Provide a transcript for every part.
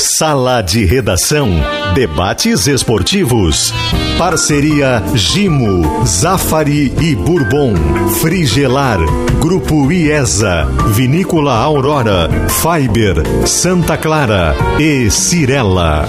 Sala de Redação. Debates esportivos. Parceria Gimo, Zafari e Bourbon. Frigelar. Grupo IESA. Vinícola Aurora. Fiber. Santa Clara. E Cirela.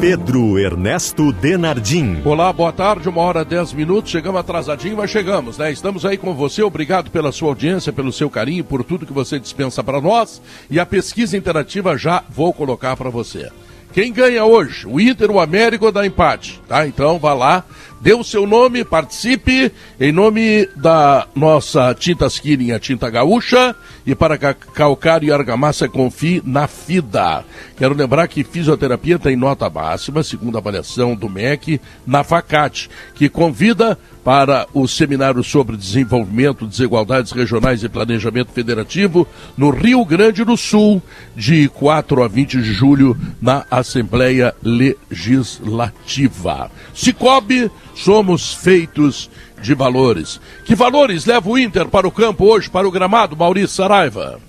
Pedro Ernesto Denardim. Olá, boa tarde, uma hora dez minutos. Chegamos atrasadinho, mas chegamos, né? Estamos aí com você. Obrigado pela sua audiência, pelo seu carinho, por tudo que você dispensa para nós. E a pesquisa interativa já vou colocar para você. Quem ganha hoje? O Inter, o América ou da empate? Tá? Então vá lá, dê o seu nome, participe em nome da nossa Tintas Killing, a tinta gaúcha, e para calcário e argamassa confie na FIDA. Quero lembrar que fisioterapia tem nota máxima, segundo a avaliação do MEC, na FACAT, que convida para o seminário sobre desenvolvimento, desigualdades regionais e planejamento federativo no Rio Grande do Sul, de 4 a 20 de julho, na Assembleia Legislativa. Cicobi, somos feitos de valores. Que valores leva o Inter para o campo hoje, para o gramado, Maurício Saraiva?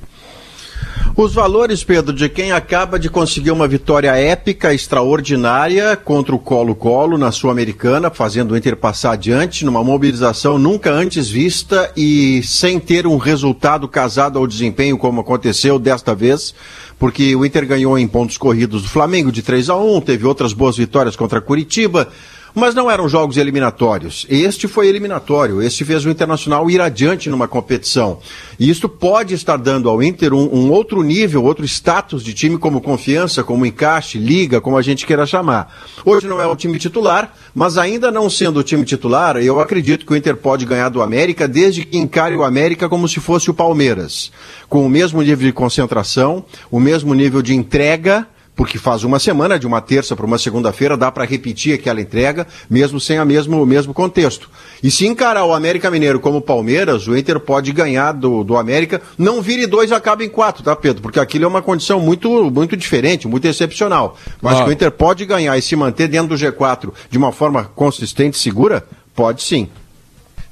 Os valores, Pedro, de quem acaba de conseguir uma vitória épica, extraordinária contra o Colo-Colo na Sul-Americana, fazendo o Inter passar adiante numa mobilização nunca antes vista e sem ter um resultado casado ao desempenho como aconteceu desta vez, porque o Inter ganhou em pontos corridos do Flamengo de 3 a 1, teve outras boas vitórias contra Curitiba, mas não eram jogos eliminatórios. Este foi eliminatório. Este fez o Internacional ir adiante numa competição. E isto pode estar dando ao Inter um, um, outro nível, outro status de time, como confiança, como encaixe, liga, como a gente queira chamar. Hoje não é o time titular, mas ainda não sendo o time titular, eu acredito que o Inter pode ganhar do América, desde que encare o América como se fosse o Palmeiras. Com o mesmo nível de concentração, o mesmo nível de entrega porque faz uma semana, de uma terça para uma segunda-feira, dá para repetir aquela entrega, mesmo sem a mesmo, o mesmo contexto. E se encarar o América Mineiro como o Palmeiras, o Inter pode ganhar do, do América, não vire dois e acabe em quatro, tá, Pedro? Porque aquilo é uma condição muito, muito diferente, muito excepcional. Mas que o Inter pode ganhar e se manter dentro do G4 de uma forma consistente e segura, pode sim.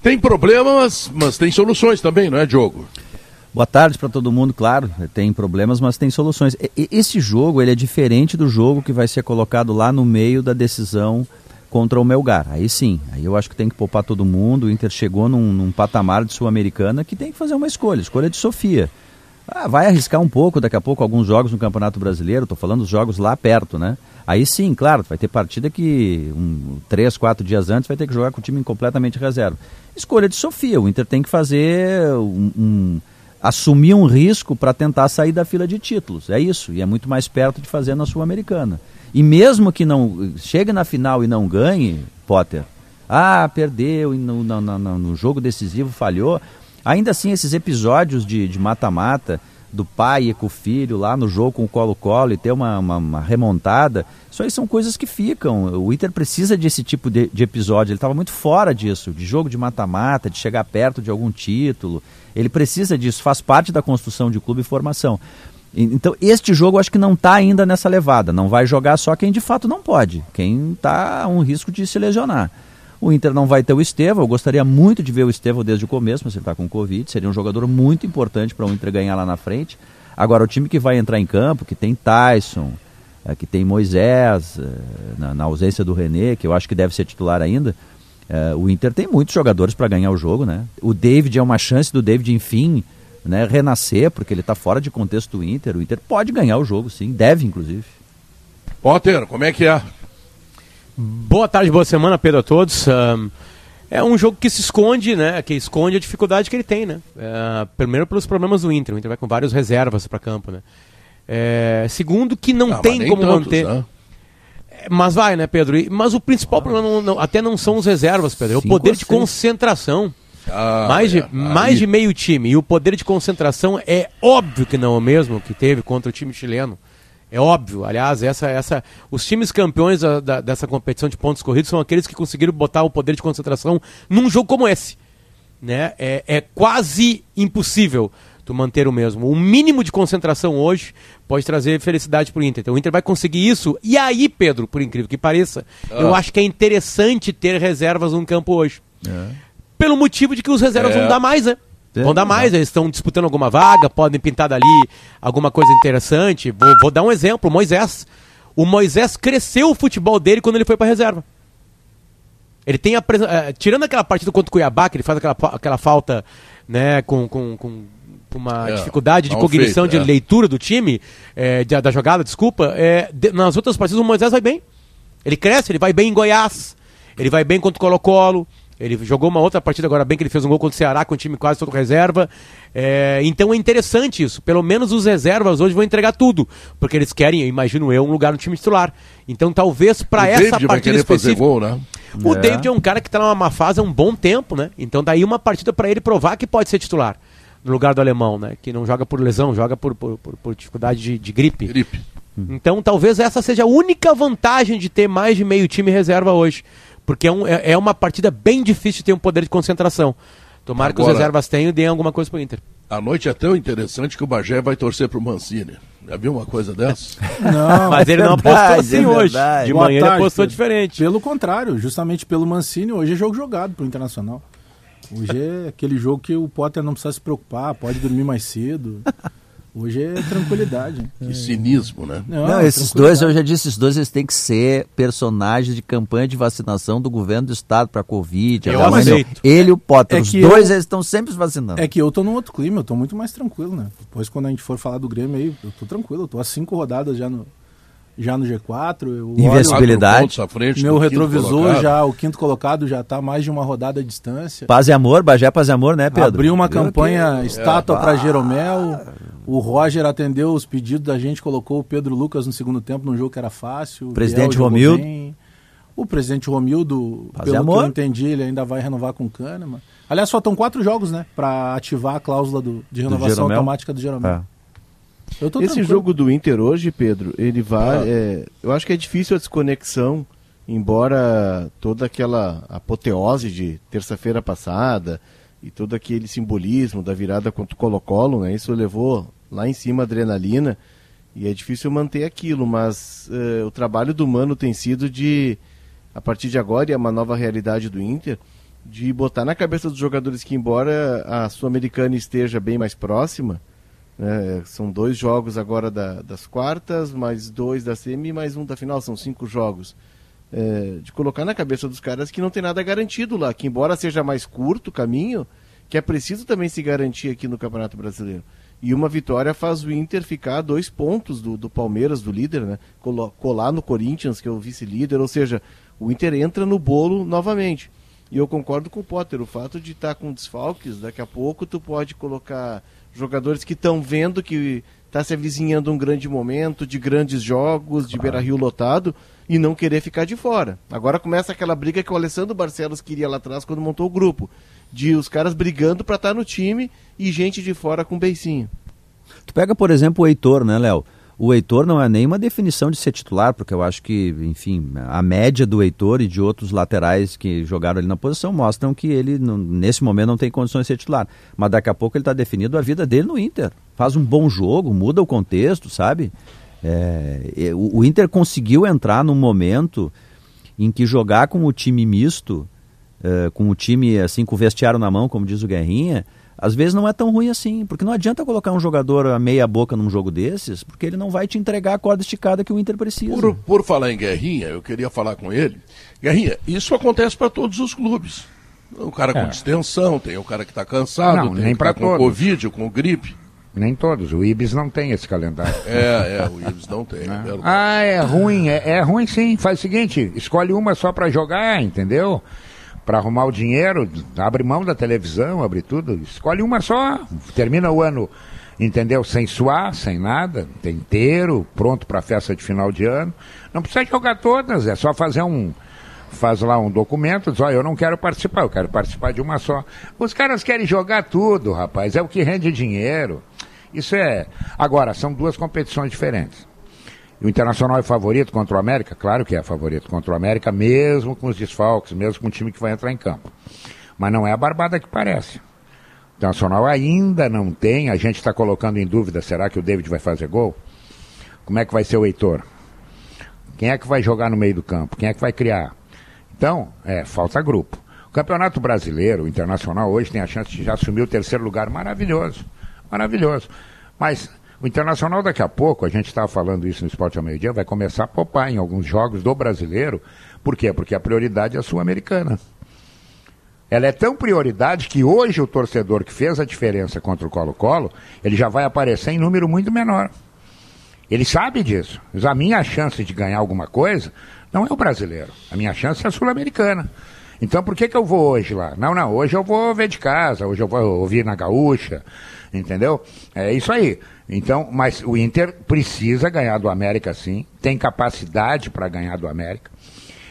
Tem problemas, mas tem soluções também, não é, Diogo? Boa tarde para todo mundo, claro, tem problemas, mas tem soluções. Esse jogo ele é diferente do jogo que vai ser colocado lá no meio da decisão contra o Melgar. Aí sim, aí eu acho que tem que poupar todo mundo. O Inter chegou num, num patamar de Sul-Americana que tem que fazer uma escolha, escolha de Sofia. Ah, vai arriscar um pouco daqui a pouco alguns jogos no Campeonato Brasileiro, estou falando dos jogos lá perto, né? Aí sim, claro, vai ter partida que um, três, quatro dias antes vai ter que jogar com o time completamente reserva. Escolha de Sofia, o Inter tem que fazer um, um assumir um risco para tentar sair da fila de títulos. É isso, e é muito mais perto de fazer na Sul-Americana. E mesmo que não chegue na final e não ganhe, Potter, ah, perdeu, no, no, no, no jogo decisivo falhou. Ainda assim, esses episódios de mata-mata, do pai e com o filho lá no jogo com o Colo-Colo e ter uma, uma, uma, remontada, isso aí são coisas que ficam. O Inter precisa desse tipo de, de episódio. Ele estava muito fora disso, de jogo de mata-mata, de chegar perto de algum título. Ele precisa disso, faz parte da construção de clube e formação. Então, este jogo acho que não está ainda nessa levada. Não vai jogar só quem de fato não pode, quem está a um risco de se lesionar. O Inter não vai ter o Estevão. Eu gostaria muito de ver o Estevão desde o começo, mas ele está com Covid. Seria um jogador muito importante para o Inter ganhar lá na frente. Agora, o time que vai entrar em campo, que tem Tyson, é, que tem Moisés, é, na, na, ausência do René, que eu acho que deve ser titular ainda, é, o Inter tem muitos jogadores para ganhar o jogo, né? O David é uma chance do David, enfim, né, renascer, porque ele está fora de contexto do Inter. O Inter pode ganhar o jogo, sim, deve, inclusive. Potter, como é que é? Boa tarde, boa semana, Pedro, a todos. Um, é um jogo que se esconde, né? Que esconde a dificuldade que ele tem, né? É, primeiro pelos problemas do Inter. O Inter vai com várias reservas para campo, né? É, segundo, que não ah, tem como tantos, manter. Né? É, mas vai, né, Pedro? Mas o principal ah. problema não, não, até não são os reservas, Pedro. É o poder de concentração. Ah, mais de, é, mais de meio time. E o poder de concentração é óbvio que não é o mesmo que teve contra o time chileno. É óbvio, aliás, essa, essa, os times campeões da, da, dessa competição de pontos corridos são aqueles que conseguiram botar o poder de concentração num jogo como esse. Né? É, é quase impossível tu manter o mesmo. O mínimo de concentração hoje pode trazer felicidade para o Inter. Então o Inter vai conseguir isso. E aí, Pedro, por incrível que pareça, ah. eu acho que é interessante ter reservas no campo hoje. É. Pelo motivo de que os reservas é. vão dar mais, né? É, vão dar mais, eles estão disputando alguma vaga, podem pintar dali alguma coisa interessante. Vou, vou dar um exemplo, Moisés. O Moisés cresceu o futebol dele quando ele foi para reserva. Ele tem a, uh, tirando aquela partida contra o Cuiabá, que ele faz aquela, aquela falta né, com, com, com uma é, dificuldade de cognição, feito, de é. leitura do time, é, de, da jogada, desculpa. É, de, nas outras partidas o Moisés vai bem. Ele cresce, ele vai bem em Goiás, ele vai bem contra o Colo-Colo, ele jogou uma outra partida agora bem que ele fez um gol contra o Ceará com o time quase todo reserva. É, então é interessante isso. Pelo menos os reservas hoje vão entregar tudo, porque eles querem, imagino eu, um lugar no time titular. Então talvez para essa David partida específica, gol, né? o é. David é um cara que está numa fase há um bom tempo, né? Então daí uma partida para ele provar que pode ser titular no lugar do alemão, né? Que não joga por lesão, joga por, por, por, por dificuldade de, de gripe. Gripe. Então talvez essa seja a única vantagem de ter mais de meio time reserva hoje. Porque é, um, é, é, uma partida bem difícil de ter um poder de concentração. Tomara Agora, que os reservas tenham e deem alguma coisa pro Inter. A noite é tão interessante que o Bagé vai torcer pro Mancini. Já viu uma coisa dessa? Não, Mas ele é verdade, não apostou assim é hoje. De Boa manhã tarde, ele apostou diferente. Pelo contrário, justamente pelo Mancini, hoje é jogo jogado pro Internacional. Hoje é aquele jogo que o Potter não precisa se preocupar, pode dormir mais cedo. Hoje é tranquilidade. Que cinismo, né? Não, não esses dois, eu já disse, esses dois eles têm que ser personagens de campanha de vacinação do governo do estado para Covid. Eu aceito. Ele e o Potter, é os dois eu, eles estão sempre vacinando. É que eu tô num outro clima, eu tô muito mais tranquilo, né? Depois quando a gente for falar do Grêmio aí, eu tô tranquilo, eu tô há cinco rodadas já no, já no G4. Eu Invencibilidade. Frente, meu retrovisor já, o quinto colocado já está mais de uma rodada à distância. Paz e amor, Bagé Paz e amor, né, Pedro? Abriu uma campanha estátua é, para Jeromel. O Roger atendeu os pedidos da gente, colocou o Pedro Lucas no segundo tempo num jogo que era fácil. Presidente Romildo. O presidente Romildo, Paz pelo amor. que eu entendi, ele ainda vai renovar com o Kahneman. Aliás, faltam quatro jogos, né? Para ativar a cláusula do, de renovação do automática do Jeromel. É. Esse tranquilo. jogo do Inter hoje, Pedro, ele vai. Ah. É, eu acho que é difícil a desconexão, embora toda aquela apoteose de terça-feira passada e todo aquele simbolismo da virada contra o Colo-Colo, né, isso levou lá em cima a adrenalina e é difícil manter aquilo, mas uh, o trabalho do Mano tem sido de, a partir de agora, e é uma nova realidade do Inter, de botar na cabeça dos jogadores que, embora a Sul-Americana esteja bem mais próxima, né, são dois jogos agora da, das quartas, mais dois da semi, mais um da final, são cinco jogos. É, de colocar na cabeça dos caras que não tem nada garantido lá, que embora seja mais curto o caminho, que é preciso também se garantir aqui no Campeonato Brasileiro. E uma vitória faz o Inter ficar a dois pontos do, do Palmeiras, do líder, né? Colar no Corinthians, que é o vice-líder, ou seja, o Inter entra no bolo novamente. E eu concordo com o Potter, o fato de estar com desfalques, daqui a pouco tu pode colocar jogadores que estão vendo que está se avizinhando um grande momento, de grandes jogos, de Beira Rio lotado, e não querer ficar de fora. Agora começa aquela briga que o Alessandro Barcelos queria lá atrás quando montou o grupo, de os caras brigando para estar tá no time e gente de fora com beicinho. Tu pega, por exemplo, o Heitor, né, Léo? O Heitor não é nem uma definição de ser titular, porque eu acho que, enfim, a média do Heitor e de outros laterais que jogaram ali na posição mostram que ele, nesse momento, não tem condições de ser titular. Mas daqui a pouco ele está definido a vida dele no Inter. Faz um bom jogo, muda o contexto, sabe? É, o, o Inter conseguiu entrar num momento em que jogar com o time misto, é, com o time assim com o vestiário na mão, como diz o Guerrinha, às vezes não é tão ruim assim, porque não adianta colocar um jogador a meia boca num jogo desses, porque ele não vai te entregar a corda esticada que o Inter precisa. Por, por falar em Guerrinha, eu queria falar com ele. Guerrinha, isso acontece para todos os clubes. O cara com é. distensão, tem o cara que está cansado, não, tem nem o cara com. Covid, com gripe. Nem todos. O Ibis não tem esse calendário. É, é, o Ibis não tem. É. ah, é ruim. É, é ruim sim. Faz o seguinte, escolhe uma só para jogar, entendeu? Para arrumar o dinheiro, abre mão da televisão, abre tudo, escolhe uma só, termina o ano, entendeu? Sem suar, sem nada, inteiro, pronto para a festa de final de ano. Não precisa jogar todas, é só fazer um faz lá um documento, diz, ó, eu não quero participar, eu quero participar de uma só. Os caras querem jogar tudo, rapaz, é o que rende dinheiro. Isso é. Agora, são duas competições diferentes. O Internacional é favorito contra o América? Claro que é favorito contra o América, mesmo com os desfalques, mesmo com o time que vai entrar em campo. Mas não é a barbada que parece. O Internacional ainda não tem, a gente está colocando em dúvida, será que o David vai fazer gol? Como é que vai ser o Heitor? Quem é que vai jogar no meio do campo? Quem é que vai criar? Então, é, falta grupo. O Campeonato Brasileiro, o Internacional, hoje tem a chance de já assumir o terceiro lugar. Maravilhoso, maravilhoso. Mas o Internacional, daqui a pouco, a gente estava falando isso no Esporte ao Meio-Dia, vai começar a popar em alguns jogos do brasileiro. Por quê? Porque a prioridade é a Sul-Americana. Ela é tão prioridade que hoje o torcedor que fez a diferença contra o Colo-Colo, ele já vai aparecer em número muito menor. Ele sabe disso. Mas a minha chance de ganhar alguma coisa não é o brasileiro. A minha chance é a sul-americana. Então por que, que eu vou hoje lá? Não, não, hoje eu vou ver de casa, hoje eu vou ouvir na gaúcha, entendeu? É isso aí. Então, mas o Inter precisa ganhar do América sim, tem capacidade para ganhar do América.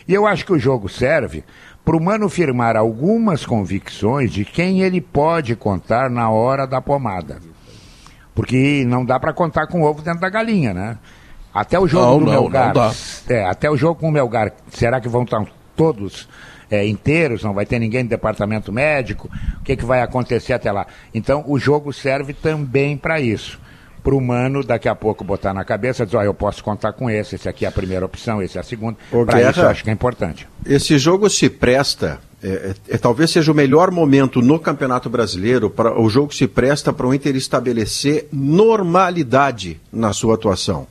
E eu acho que o jogo serve para o Mano firmar algumas convicções de quem ele pode contar na hora da pomada. Porque não dá para contar com o ovo dentro da galinha, né? Até o jogo Não, do não, Melgar. não dá. É, até o jogo com o Melgar, será que vão estar todos é, inteiros? Não vai ter ninguém do departamento médico? O que, que vai acontecer até lá? Então, o jogo serve também para isso. Para o Mano, daqui a pouco, botar na cabeça, dizer, ó, eu posso contar com esse, esse aqui é a primeira opção, esse é a segunda. Para isso, eu acho que é importante. Esse jogo se presta, é, é- é- talvez seja o melhor momento no Campeonato Brasileiro, para o jogo se presta para o Inter estabelecer normalidade na sua atuação.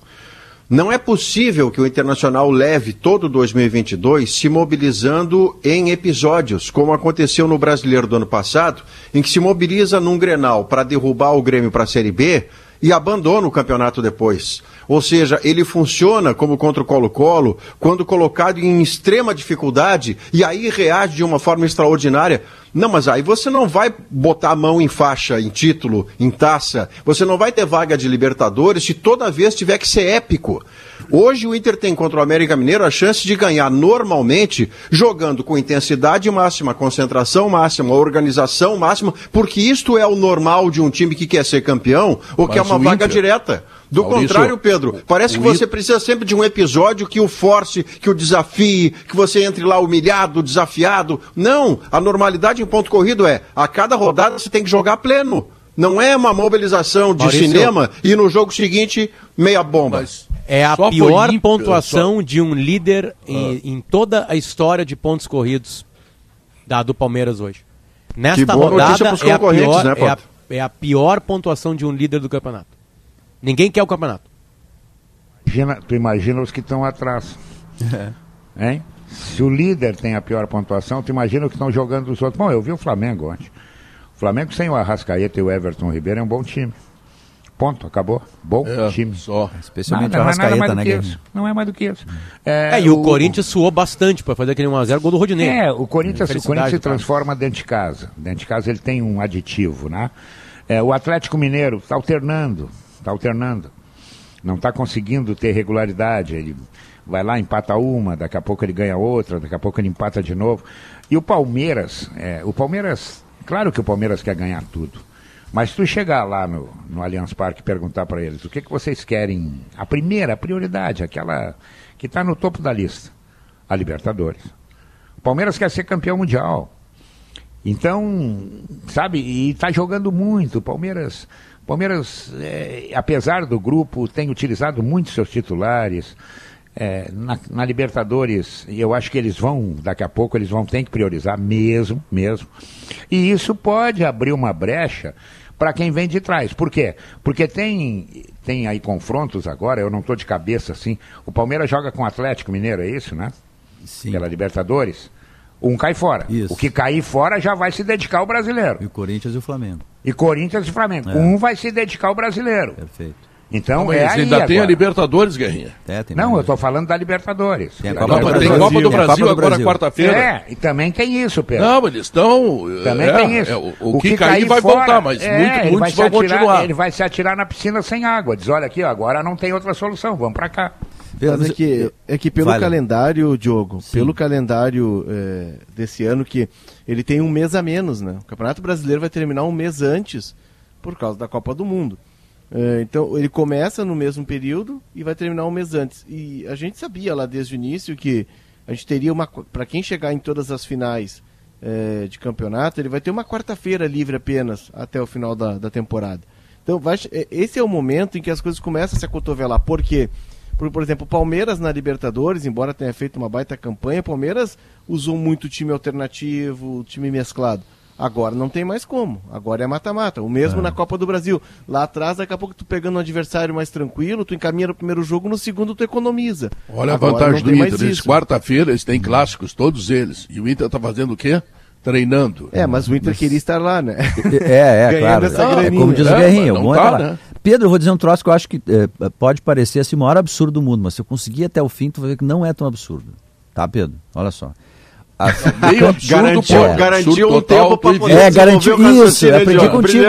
Não é possível que o Internacional leve todo 2022 se mobilizando em episódios, como aconteceu no Brasileiro do ano passado, em que se mobiliza num Grenal para derrubar o Grêmio para a Série B e abandona o campeonato depois. Ou seja, ele funciona como contra o Colo-Colo quando colocado em extrema dificuldade e aí reage de uma forma extraordinária. Não, mas aí você não vai botar a mão em faixa, em título, em taça. Você não vai ter vaga de Libertadores se toda vez tiver que ser épico. Hoje o Inter tem contra o América Mineiro a chance de ganhar normalmente, jogando com intensidade máxima, concentração máxima, organização máxima, porque isto é o normal de um time que quer ser campeão ou Mas uma o vaga Inter- direta. Do Maurício, contrário, Pedro, parece o que você precisa sempre de um episódio que o force, que o desafie, que você entre lá humilhado, desafiado. Não, a normalidade em ponto corrido é, a cada rodada você tem que jogar pleno. Não é uma mobilização de Maurício. cinema e no jogo seguinte, meia bomba. Mas É a só foi pior pontuação de um líder em, em toda a história de pontos corridos da, do Palmeiras hoje. Nesta rodada é a, pior, né, é, a, é a pior pontuação de um líder do campeonato. Ninguém quer o campeonato. Imagina, tu imagina os que estão atrás. Hein? Se o líder tem a pior pontuação, tu imagina o que estão jogando os outros. Bom, eu vi o Flamengo ontem. O Flamengo sem o Arrascaeta e o Everton Ribeiro é um bom time. Ponto, acabou. Bom É, time. só. Especialmente Nada, o não é nada Arrascaeta, mais do né, que isso. Não é mais do que isso. É, e o, Corinthians suou bastante para fazer aquele 1x0 gol do Rodinei. É, o Corinthians, o Corinthians se transforma dentro de casa. Dentro de casa ele tem um aditivo, né? É, o Atlético Mineiro está alternando, está alternando. Não está conseguindo ter regularidade. Ele vai lá, empata uma, daqui a pouco ele ganha outra, daqui a pouco ele empata de novo. E o Palmeiras, é, o Palmeiras, claro que o Palmeiras quer ganhar tudo. Mas se tu chegar lá no, no Allianz Parque e perguntar para eles o que, que vocês querem, a primeira, a prioridade, aquela que está no topo da lista, a Libertadores. O Palmeiras quer ser campeão mundial. Então, sabe, e está jogando muito. O Palmeiras, Palmeiras é, apesar do grupo, tem utilizado muito seus titulares. É, na, na Libertadores, eu acho que eles vão, daqui a pouco, eles vão ter que priorizar mesmo, mesmo. E isso pode abrir uma brecha para quem vem de trás. Por quê? Porque tem, tem aí confrontos agora, eu não estou de cabeça assim. O Palmeiras joga com o Atlético Mineiro, é isso, né? Sim. Pela Libertadores. Um cai fora. Isso. O que cair fora já vai se dedicar ao brasileiro. E o Corinthians e o Flamengo. E Corinthians e Flamengo. É. Um vai se dedicar ao brasileiro. Perfeito. Então Mas é aí ainda tem a agora. Libertadores, Guerrinha. É, tem Não, mais. eu estou falando da Libertadores. Tem a Da Copa Não, do tem Copa do Brasil, Brasil Copa do agora Brasil. quarta-feira. É, e também tem isso, Pedro. Não, eles estão. Também é, tem isso. é, o, o que, cair vai fora, voltar, mas é, muito, muitos vão atirar- continuar. Ele vai se atirar na piscina sem água. Diz, olha aqui, agora não tem outra solução, vamos para cá. Mas é que, é que pelo Vale. calendário, Diogo, Sim. pelo calendário é, desse ano, que ele tem um mês a menos, né? O Campeonato Brasileiro vai terminar um mês antes, por causa da Copa do Mundo. É, então, ele começa no mesmo período e vai terminar um mês antes. E a gente sabia lá desde o início que a gente teria uma. Para quem chegar em todas as finais é, de campeonato, ele vai ter uma quarta-feira livre apenas até o final da, da temporada. Então, vai, é, esse é o momento em que as coisas começam a se acotovelar. Por quê? Por, por exemplo, o Palmeiras na Libertadores, embora tenha feito uma baita campanha, o Palmeiras usou muito time alternativo, time mesclado. Agora não tem mais como. Agora é mata-mata. O mesmo é. na Copa do Brasil. Lá atrás, daqui a pouco tu pegando um adversário mais tranquilo, tu encaminha no primeiro jogo, no segundo tu economiza. Olha Agora, a vantagem do Inter. Quarta-feira eles têm clássicos, todos eles. E o Inter tá fazendo o quê? Treinando. É, mas o Inter mas... queria estar lá, né? É, é, claro. é, como diz o é, Guerrinho, tá, é tá né? Pedro, eu vou dizer um troço que eu acho que é, pode parecer assim, o maior absurdo do mundo, mas se eu conseguir até o fim, tu vai ver que não é tão absurdo. Tá, Pedro? Olha só. Meio absurdo, garantiu. Garantiu um tempo para poder É, garantiu isso. Aprendi contigo,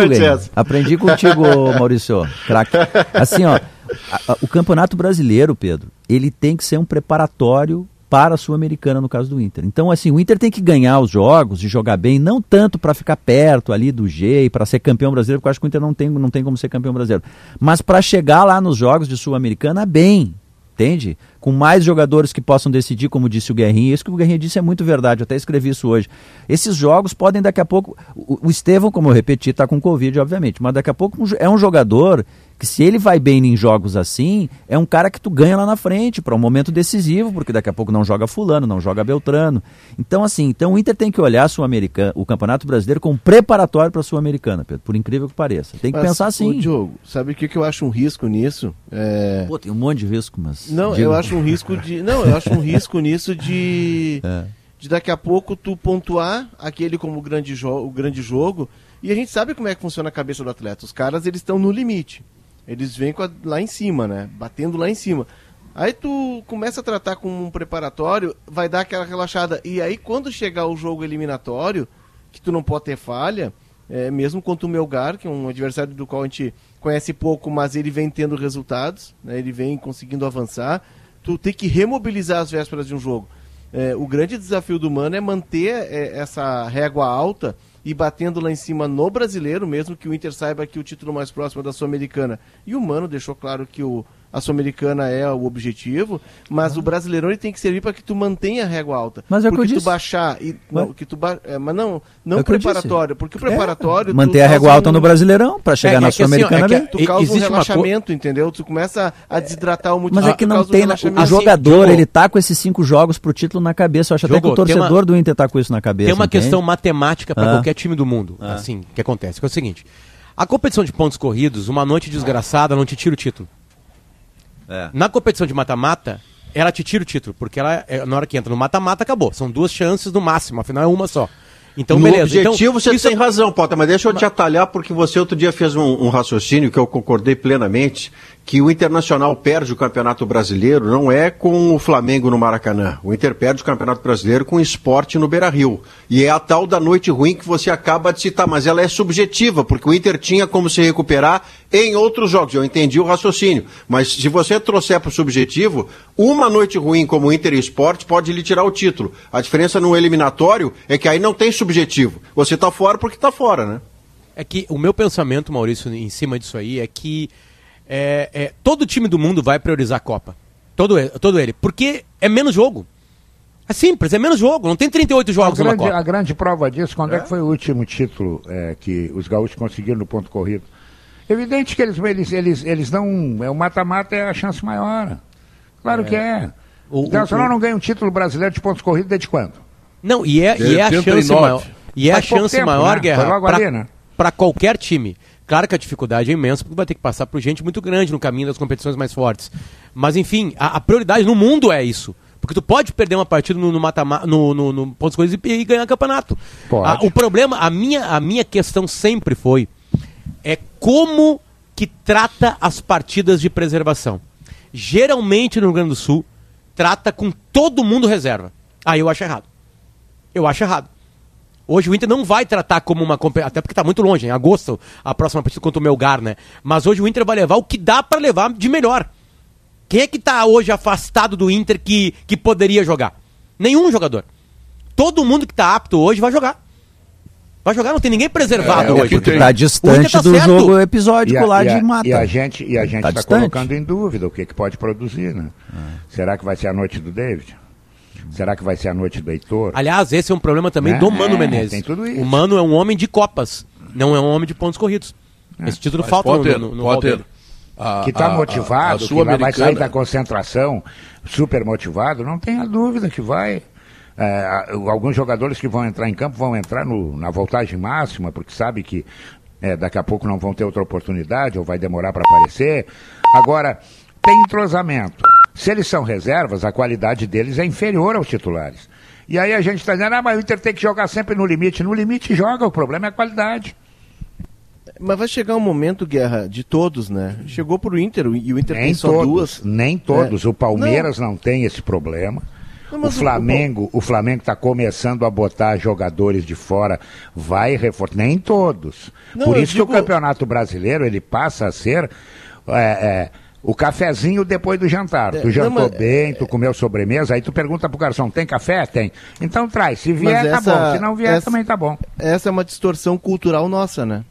Aprendi contigo, Maurício. Crack. Assim, ó, a, a, o Campeonato Brasileiro, Pedro, ele tem que ser um preparatório para a Sul-Americana, no caso do Inter. Então, assim, o Inter tem que ganhar os jogos e jogar bem, não tanto para ficar perto ali do G e para ser campeão brasileiro, porque eu acho que o Inter não tem, não tem como ser campeão brasileiro, mas para chegar lá nos jogos de Sul-Americana bem, entende? Com mais jogadores que possam decidir, como disse o Guerrinho. Isso que o Guerrinho disse é muito verdade, eu até escrevi isso hoje. Esses jogos podem daqui a pouco. O, o Estevão, como eu repeti, está com Covid, obviamente, mas daqui a pouco é um jogador que se ele vai bem em jogos assim, é um cara que tu ganha lá na frente para um momento decisivo, porque daqui a pouco não joga fulano, não joga Beltrano. Então assim, então o Inter tem que olhar Sul-Americana, o Campeonato Brasileiro como preparatório para a Sul-Americana, Pedro, por incrível que pareça. Tem que mas, pensar assim. Ô, Diogo, sabe o que, que eu acho um risco nisso? É... Pô, tem um monte de risco, mas Não, Digo... eu acho um risco de Não, eu acho um risco nisso de é. de daqui a pouco tu pontuar aquele como grande o grande jogo, e a gente sabe como é que funciona a cabeça do atleta. Os caras, eles estão no limite. Eles vêm a, lá em cima, né? Batendo lá em cima. Aí tu começa a tratar com um preparatório, vai dar aquela relaxada. E aí quando chegar o jogo eliminatório, que tu não pode ter falha, é, mesmo contra o Melgar, que é um adversário do qual a gente conhece pouco, mas ele vem tendo resultados, né? ele vem conseguindo avançar, tu tem que remobilizar as vésperas de um jogo. É, o grande desafio do Mano é manter é, essa régua alta e batendo lá em cima no brasileiro, mesmo que o Inter saiba que o título mais próximo é da Sul-Americana. E o Mano deixou claro que o, a Sul-Americana é o objetivo, mas o Brasileirão ele tem que servir para que tu mantenha a régua alta. Mas é porque que eu tu disse. baixar e não, que tu ba... é, mas não, não é preparatório, porque o preparatório é. manter a régua alta um... no Brasileirão para chegar é, na é Sul-Americana assim, Tu causa um relaxamento, entendeu? Tu começa a desidratar o muito Mas é que não tem, o jogador, assim, ele tá com esses cinco jogos pro título na cabeça. Eu acho até que o torcedor uma... do Inter tá com isso na cabeça. Tem uma entende? questão matemática para ah. qualquer time do mundo, ah. assim, que acontece, que é o seguinte: a competição de pontos corridos, uma noite desgraçada não te tira o título. É. Na competição de mata-mata, ela te tira o título, porque ela, é, na hora que entra no mata-mata, acabou. São duas chances no máximo, afinal é uma só. Então, no beleza. objetivo então, você isso... tem razão, Potter, mas deixa eu te atalhar, porque você outro dia fez um, um, raciocínio que eu concordei plenamente, que o Internacional perde o Campeonato Brasileiro não é com o Flamengo no Maracanã. O Inter perde o Campeonato Brasileiro com o esporte no Beira-Rio. E é a tal da noite ruim que você acaba de citar, mas ela é subjetiva, porque o Inter tinha como se recuperar em outros jogos. Eu entendi o raciocínio. Mas se você trouxer para o subjetivo, uma noite ruim como o Inter e Esporte pode lhe tirar o título. A diferença no eliminatório é que aí não tem subjetivo. Você está fora porque está fora, né? É que o meu pensamento, Maurício, em cima disso aí, é que é, é, todo time do mundo vai priorizar a Copa. Todo ele, todo ele. Porque é menos jogo. É simples, é menos jogo. Não tem 38 jogos a grande, Copa. A grande prova disso, quando é, é que foi o último título é, que os gaúchos conseguiram no ponto corrido? Evidente que eles, eles, eles, eles não. É, o mata-mata é a chance maior. Claro que é. é. O Internacional o, não ganha um título brasileiro de pontos corridos desde quando? Não, e é, e é a chance maior. E é a chance tempo, maior, né? Guerra, para né? qualquer time. Claro que a dificuldade é imensa, porque vai ter que passar por gente muito grande no caminho das competições mais fortes. Mas, enfim, a, a prioridade no mundo é isso. Porque tu pode perder uma partida no, no, mata, no, no, no pontos coisas e, e, ganhar campeonato. A, o problema, a minha, a minha questão sempre foi é como que trata as partidas de preservação. Geralmente no Rio Grande do Sul, trata com todo mundo reserva. Aí eu acho errado. Eu acho errado. Hoje o Inter não vai tratar como uma até porque está muito longe, em agosto, a próxima partida contra o Melgar, né? Mas hoje o Inter vai levar o que dá para levar de melhor. Quem é que está hoje afastado do Inter que, que poderia jogar? Nenhum jogador. Todo mundo que está apto hoje vai jogar. Vai jogar, não tem ninguém preservado é, hoje. Porque tá distante tá do certo. jogo episódico a, lá de mata. E a gente e a gente está tá colocando em dúvida o que, que pode produzir, né? Ah. Será que vai ser a noite do David? Será que vai ser a noite do Heitor? Aliás, esse é um problema também né? do Mano é, Menezes. Tem tudo isso. O Mano é um homem de copas, não é um homem de pontos corridos. É. Esse título Mas falta pode no, no, no pode a, que está motivado, a, a que vai sair da concentração super motivado, não tenha dúvida que vai. É, alguns jogadores que vão entrar em campo vão entrar no, na voltagem máxima, porque sabe que é, daqui a pouco não vão ter outra oportunidade ou vai demorar para aparecer. Agora, tem entrosamento. Se eles são reservas, a qualidade deles é inferior aos titulares. E aí a gente está dizendo, ah, mas o Inter tem que jogar sempre no limite. No limite joga, o problema é a qualidade. Mas vai chegar um momento, Guerra, de todos, né? Chegou pro Inter e o Inter nem tem só todos, duas. Nem todos. É. O Palmeiras não. não tem esse problema. Não, o Flamengo, o, o Flamengo está começando a botar jogadores de fora, vai reforçar, nem todos. Não, Por isso digo... que o Campeonato Brasileiro ele passa a ser é, é, o cafezinho depois do jantar. É, tu jantou não, mas... bem, tu comeu sobremesa, aí tu pergunta pro garçom, tem café? Tem. Então traz, se vier essa, tá bom, se não vier essa, também tá bom. Essa é uma distorção cultural nossa, né?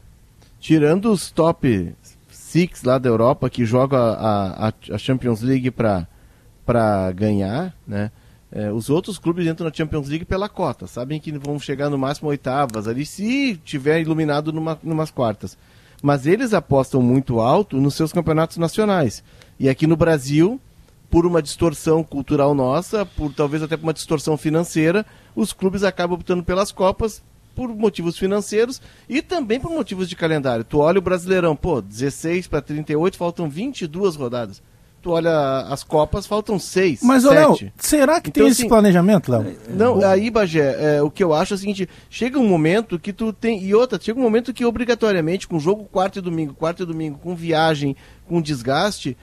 Tirando os top six lá da Europa que joga a, a, a Champions League para ganhar, né? É, os outros clubes entram na Champions League pela cota, sabem que vão chegar no máximo oitavas ali, se tiver iluminado numa, numas quartas. Mas eles apostam muito alto nos seus campeonatos nacionais. E aqui no Brasil, por uma distorção cultural nossa, por talvez até por uma distorção financeira, os clubes acabam optando pelas Copas por motivos financeiros e também por motivos de calendário. Tu olha o Brasileirão, pô, 16 para 38, faltam 22 rodadas tu olha as Copas, faltam seis. Mas, Léo, será que então, tem esse assim, planejamento, Léo? Não, aí, Bagé, é, o que eu acho é o seguinte: chega um momento que tu tem. E outra, chega um momento que obrigatoriamente, com jogo quarto e domingo, quarto e domingo, com viagem, com desgaste,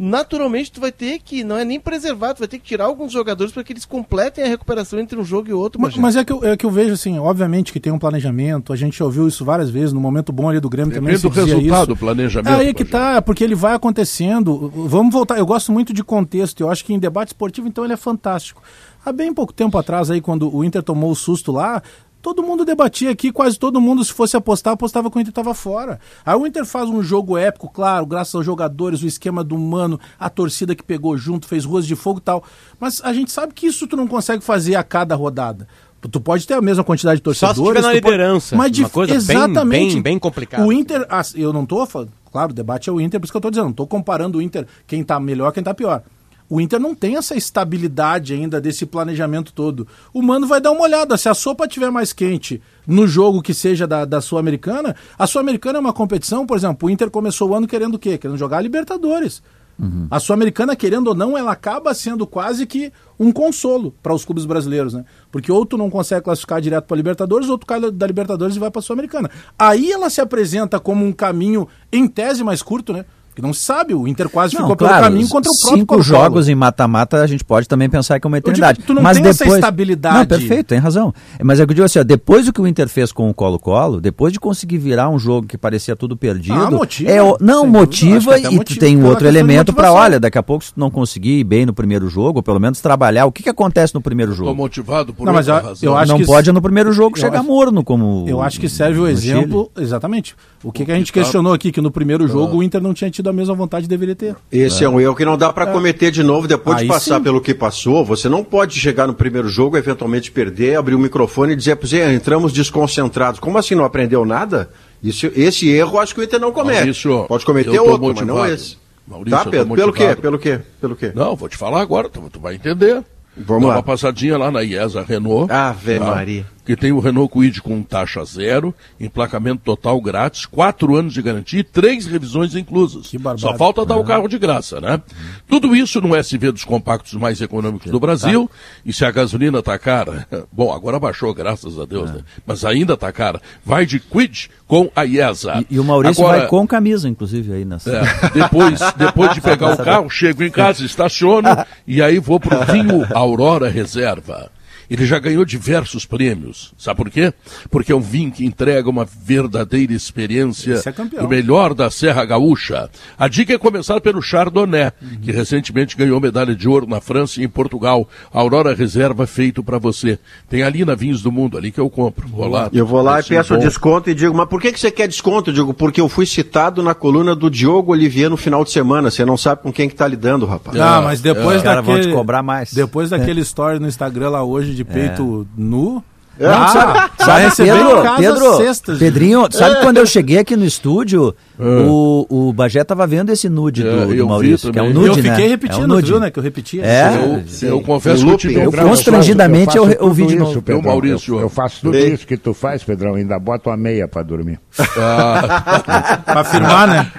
naturalmente tu vai ter que, não é nem preservar, tu vai ter que tirar alguns jogadores para que eles completem a recuperação entre um jogo e outro. Mas, mas é, que eu, é que eu vejo assim, obviamente que tem um planejamento, a gente já ouviu isso várias vezes, no momento bom ali do Grêmio Depende também do resultado do planejamento. É aí que tá, porque ele vai acontecendo. Vamos voltar, eu gosto muito de contexto, eu acho que em debate esportivo então ele é fantástico. Há bem pouco tempo atrás aí, quando o Inter tomou o susto lá, Todo mundo debatia aqui, quase todo mundo, se fosse apostar, apostava que o Inter estava fora. Aí o Inter faz um jogo épico, claro, graças aos jogadores, o esquema do Mano, a torcida que pegou junto, fez ruas de fogo e tal. Mas a gente sabe que isso tu não consegue fazer a cada rodada. Tu pode ter a mesma quantidade de torcedores. Só se tiver na liderança. Pode... Mas uma coisa exatamente, bem, bem, bem complicada. O Inter, eu não tô falando, claro, o debate é o Inter, por isso que eu tô dizendo, não tô comparando o Inter, quem tá melhor, quem tá pior o Inter não tem essa estabilidade ainda desse planejamento todo. O Mano vai dar uma olhada. Se a sopa estiver mais quente no jogo que seja da, da Sul-Americana, a Sul-Americana é uma competição, por exemplo, o Inter começou o ano querendo o quê? Querendo jogar a Libertadores. Uhum. A Sul-Americana, querendo ou não, ela acaba sendo quase que um consolo para os clubes brasileiros, né? Porque ou tu não consegue classificar direto para a Libertadores, ou tu cai da Libertadores e vai para a Sul-Americana. Aí ela se apresenta como um caminho, em tese, mais curto, né? Que não se sabe, o Inter quase não, ficou claro, pelo caminho contra o próprio Cinco jogos em mata-mata, a gente pode também pensar que é uma eternidade. Digo, tu não Mas tem depois... essa estabilidade. Não, perfeito, tem razão. Mas é que eu digo assim, ó, depois do que o Inter fez com o Colo-Colo, depois de conseguir virar um jogo que parecia tudo perdido... Ah, motiva. É, não, motiva e tu tem um outro elemento para, olha, daqui a pouco se tu não conseguir ir bem no primeiro jogo, ou pelo menos trabalhar, o que, que acontece no primeiro jogo? Estou motivado por não, mas eu, razão. Eu acho não que pode no primeiro jogo chegar acho... morno, como... Eu acho que serve o exemplo, Chile. exatamente. O que, que a gente questionou aqui, que no primeiro jogo o Inter não tinha tido a mesma vontade de deveria ter. Esse é, é um erro que não dá para é. cometer de novo depois Aí de passar sim. pelo que passou. Você não pode chegar no primeiro jogo, eventualmente perder, abrir o microfone e dizer, é, entramos desconcentrados. Como assim não aprendeu nada? Isso, esse erro acho que o Inter não comete. Maurício, pode cometer outro, motivado. mas não esse. Maurício, tá, Pedro? Pelo quê? Pelo quê? Pelo quê? Não, vou te falar agora, tu, tu vai entender. Vamos Dá lá. uma passadinha lá na IESA Renault. Ave tá? Maria que tem o Renault Kwid com taxa zero, emplacamento total grátis, quatro anos de garantia e três revisões inclusas. Que Só falta dar o carro de graça, né? Tudo isso no SV dos compactos mais econômicos do Brasil. Tá. E se a gasolina está cara, bom, agora baixou, graças a Deus, é. né? Mas ainda está cara. Vai de Quid com a IESA. E, e o Maurício agora, vai com camisa, inclusive, aí nessa. É, depois, depois de pegar o carro, chego em casa, estaciono e aí vou pro vinho Aurora Reserva. Ele já ganhou diversos prêmios. Sabe por quê? Porque é um vinho que entrega uma verdadeira experiência é do melhor da Serra Gaúcha. A dica é começar pelo Chardonnay, uhum. que recentemente ganhou medalha de ouro na França e em Portugal. A Aurora Reserva feito para você. Tem ali na Vinhos do Mundo, ali que eu compro. Vou lá. Eu vou lá e peço bom. desconto e digo, mas por que, que você quer desconto? Eu digo, porque eu fui citado na coluna do Diogo Olivier no final de semana. Você não sabe com quem que tá lidando, rapaz. Ah, mas depois é. daquele... vão te cobrar mais. Depois daquele é. story no Instagram lá hoje de peito é. nu. Não, sabe, sabe Pedro, Pedro, cestas, Pedrinho, sabe é. quando eu cheguei aqui no estúdio, é. o, o Bagé tava vendo esse nude do, é, do Maurício, que é um nude, Eu fiquei né? repetindo, é um nude. viu, né, que eu repetia. É, eu, eu confesso que eu eu, constrangidamente eu, eu ouvi de novo. Pedrão, Maurício, eu, eu, faço tudo isso que tu faz, Pedrão, ainda boto a meia pra dormir. Ah. pra firmar, né?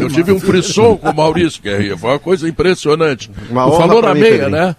Eu tive um frisson com o Maurício, que foi uma coisa impressionante. Uma tu falou na meia, né?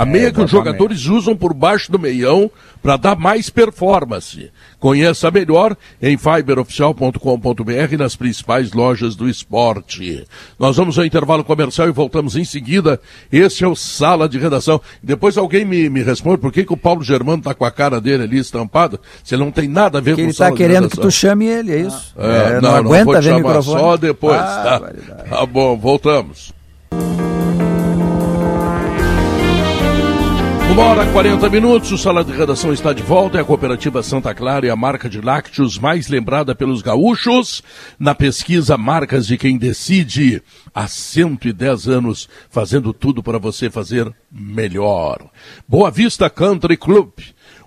A meia é, que os jogadores usam por baixo do meião para dar mais performance. Conheça melhor em fiberoficial.com.br nas principais lojas do esporte. Nós vamos ao intervalo comercial e voltamos em seguida. Esse é o Sala de Redação. Depois alguém me, me responde por que, que o Paulo Germano está com a cara dele ali estampada, se ele não tem nada a ver que com o Sala de Redação. ele está querendo que tu chame ele, é isso? É, é, não, não, aguenta não vou te ver chamar só depois, ah, tá? Tá bom, voltamos. Uma hora e 40 minutos, o Sala de Redação está de volta. É a Cooperativa Santa Clara e a marca de lácteos mais lembrada pelos gaúchos. Na pesquisa Marcas de Quem Decide, há 110 anos, fazendo tudo para você fazer melhor. Boa Vista Country Club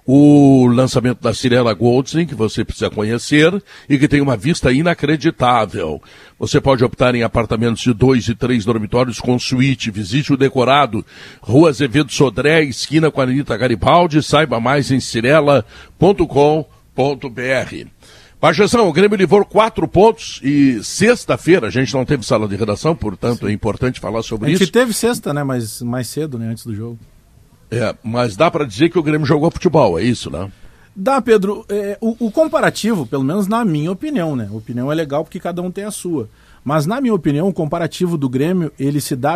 o lançamento da Cirela Goldstein, que você precisa conhecer e que tem uma vista inacreditável. Você pode optar em apartamentos de dois e três dormitórios com suíte. Visite o decorado. Rua Azevedo Sodré, esquina com a Anitta Garibaldi. Saiba mais em cirela.com.br. Pajezão, o Grêmio livrou quatro pontos e sexta-feira a gente não teve sala de redação, portanto Sim. é importante falar sobre isso. A gente isso. teve sexta, né? Mas mais cedo, né? Antes do jogo. É, mas dá para dizer que o Grêmio jogou futebol, é isso, né? Dá, Pedro. É, o, o, comparativo, pelo menos na minha opinião, né? Opinião é legal porque cada um tem a sua. Mas na minha opinião, o comparativo do Grêmio, ele se dá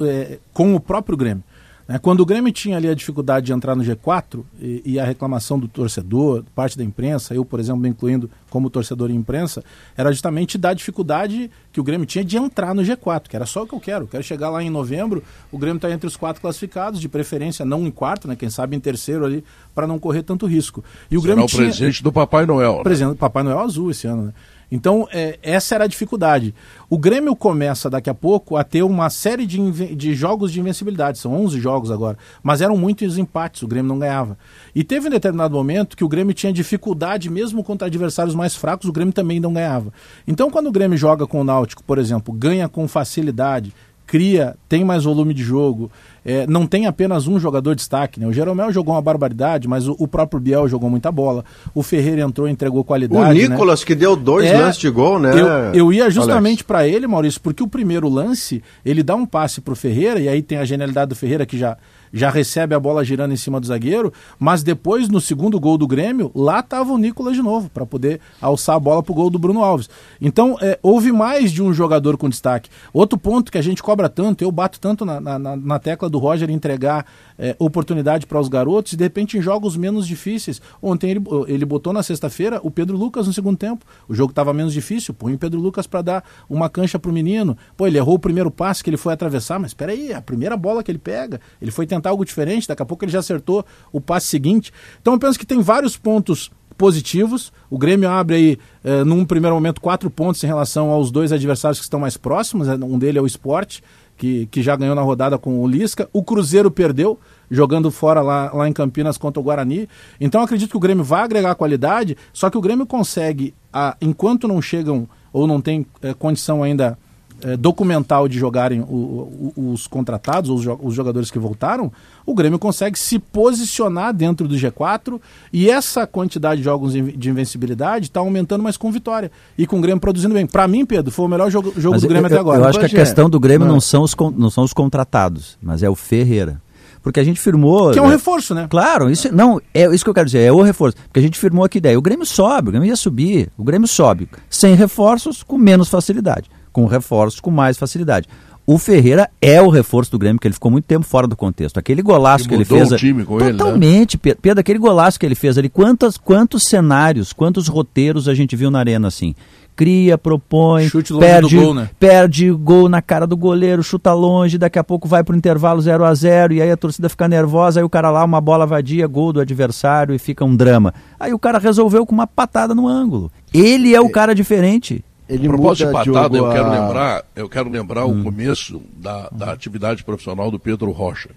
é, com o próprio Grêmio. Né? Quando o Grêmio tinha ali a dificuldade de entrar no G4 e, e, a reclamação do torcedor, parte da imprensa, eu, por exemplo, me incluindo como torcedor e imprensa, era justamente da dificuldade que o Grêmio tinha de entrar no G4, que era só o que eu quero. Eu quero chegar lá em novembro, o Grêmio está entre os quatro classificados, de preferência não em quarto, né? quem sabe em terceiro ali, para não correr tanto risco. E o Será Grêmio o tinha... presente do Papai Noel. Né? Presente do Papai Noel azul esse ano, né? Então, é, essa era a dificuldade. O Grêmio começa daqui a pouco a ter uma série de, de jogos de invencibilidade, são 11 jogos agora, mas eram muitos empates, o Grêmio não ganhava. E teve um determinado momento que o Grêmio tinha dificuldade, mesmo contra adversários mais fracos, o Grêmio também não ganhava. Então, quando o Grêmio joga com o Náutico, por exemplo, ganha com facilidade, cria, tem mais volume de jogo, é, não tem apenas um jogador de destaque. Né? O Jeromel jogou uma barbaridade, mas o, o, próprio Biel jogou muita bola. O Ferreira entrou e entregou qualidade. O Nicolas, né? que deu dois é, lances de gol, né? Eu, eu ia justamente para ele, Maurício, porque o primeiro lance, ele dá um passe para o Ferreira, e aí tem a genialidade do Ferreira que já já recebe a bola girando em cima do zagueiro, mas depois, no segundo gol do Grêmio, lá estava o Nicolas de novo, para poder alçar a bola para o gol do Bruno Alves. Então, é, houve mais de um jogador com destaque. Outro ponto que a gente cobra tanto, eu bato tanto na, na, na tecla do Roger entregar é, oportunidade para os garotos, e de repente em jogos menos difíceis. Ontem ele, ele botou na sexta-feira o Pedro Lucas no segundo tempo. O jogo estava menos difícil, põe o Pedro Lucas para dar uma cancha para o menino. Pô, ele errou o primeiro passe que ele foi atravessar, mas espera aí, a primeira bola que ele pega, ele foi tentar algo diferente, daqui a pouco ele já acertou o passe seguinte. Então eu penso que tem vários pontos positivos. O Grêmio abre aí, eh, num primeiro momento, quatro pontos em relação aos dois adversários que estão mais próximos. Né? Um dele é o esporte, que, que já ganhou na rodada com o Lisca. O Cruzeiro perdeu, jogando fora lá, lá em Campinas contra o Guarani. Então acredito que o Grêmio vai agregar qualidade, só que o Grêmio consegue, a, enquanto não chegam ou não tem é, condição ainda é, documental de jogarem o, o, os contratados, os, os jogadores que voltaram, o Grêmio consegue se posicionar dentro do G4 e essa quantidade de jogos de invencibilidade está aumentando mais com vitória e com o Grêmio produzindo bem. Para mim, Pedro, foi o melhor jogo, jogo do Grêmio eu, até agora. Eu acho que a questão do Grêmio não são, os, não são os contratados, mas é o Ferreira porque a gente firmou. Que é um reforço, né? Claro, isso não é isso que eu quero dizer, é o reforço. Porque a gente firmou aqui ideia. O Grêmio sobe, o Grêmio ia subir, o Grêmio sobe sem reforços, com menos facilidade com reforços com mais facilidade. O Ferreira é o reforço do Grêmio, que ele ficou muito tempo fora do contexto. Aquele golaço que ele fez. O time com totalmente, ele, né? Pedro, aquele golaço que ele fez ali, quantos, quantos cenários, quantos roteiros a gente viu na arena assim? Cria, propõe, perde, gol, né? perde gol na cara do goleiro, chuta longe, daqui a pouco vai para o intervalo 0 a 0 e aí a torcida fica nervosa, aí o cara lá, uma bola vadia, gol do adversário e fica um drama. Aí o cara resolveu com uma patada no ângulo. Ele é o é. cara diferente. Ele a propósito de patada, eu quero a... lembrar, eu quero lembrar hum. o começo da, da atividade profissional do Pedro Rocha.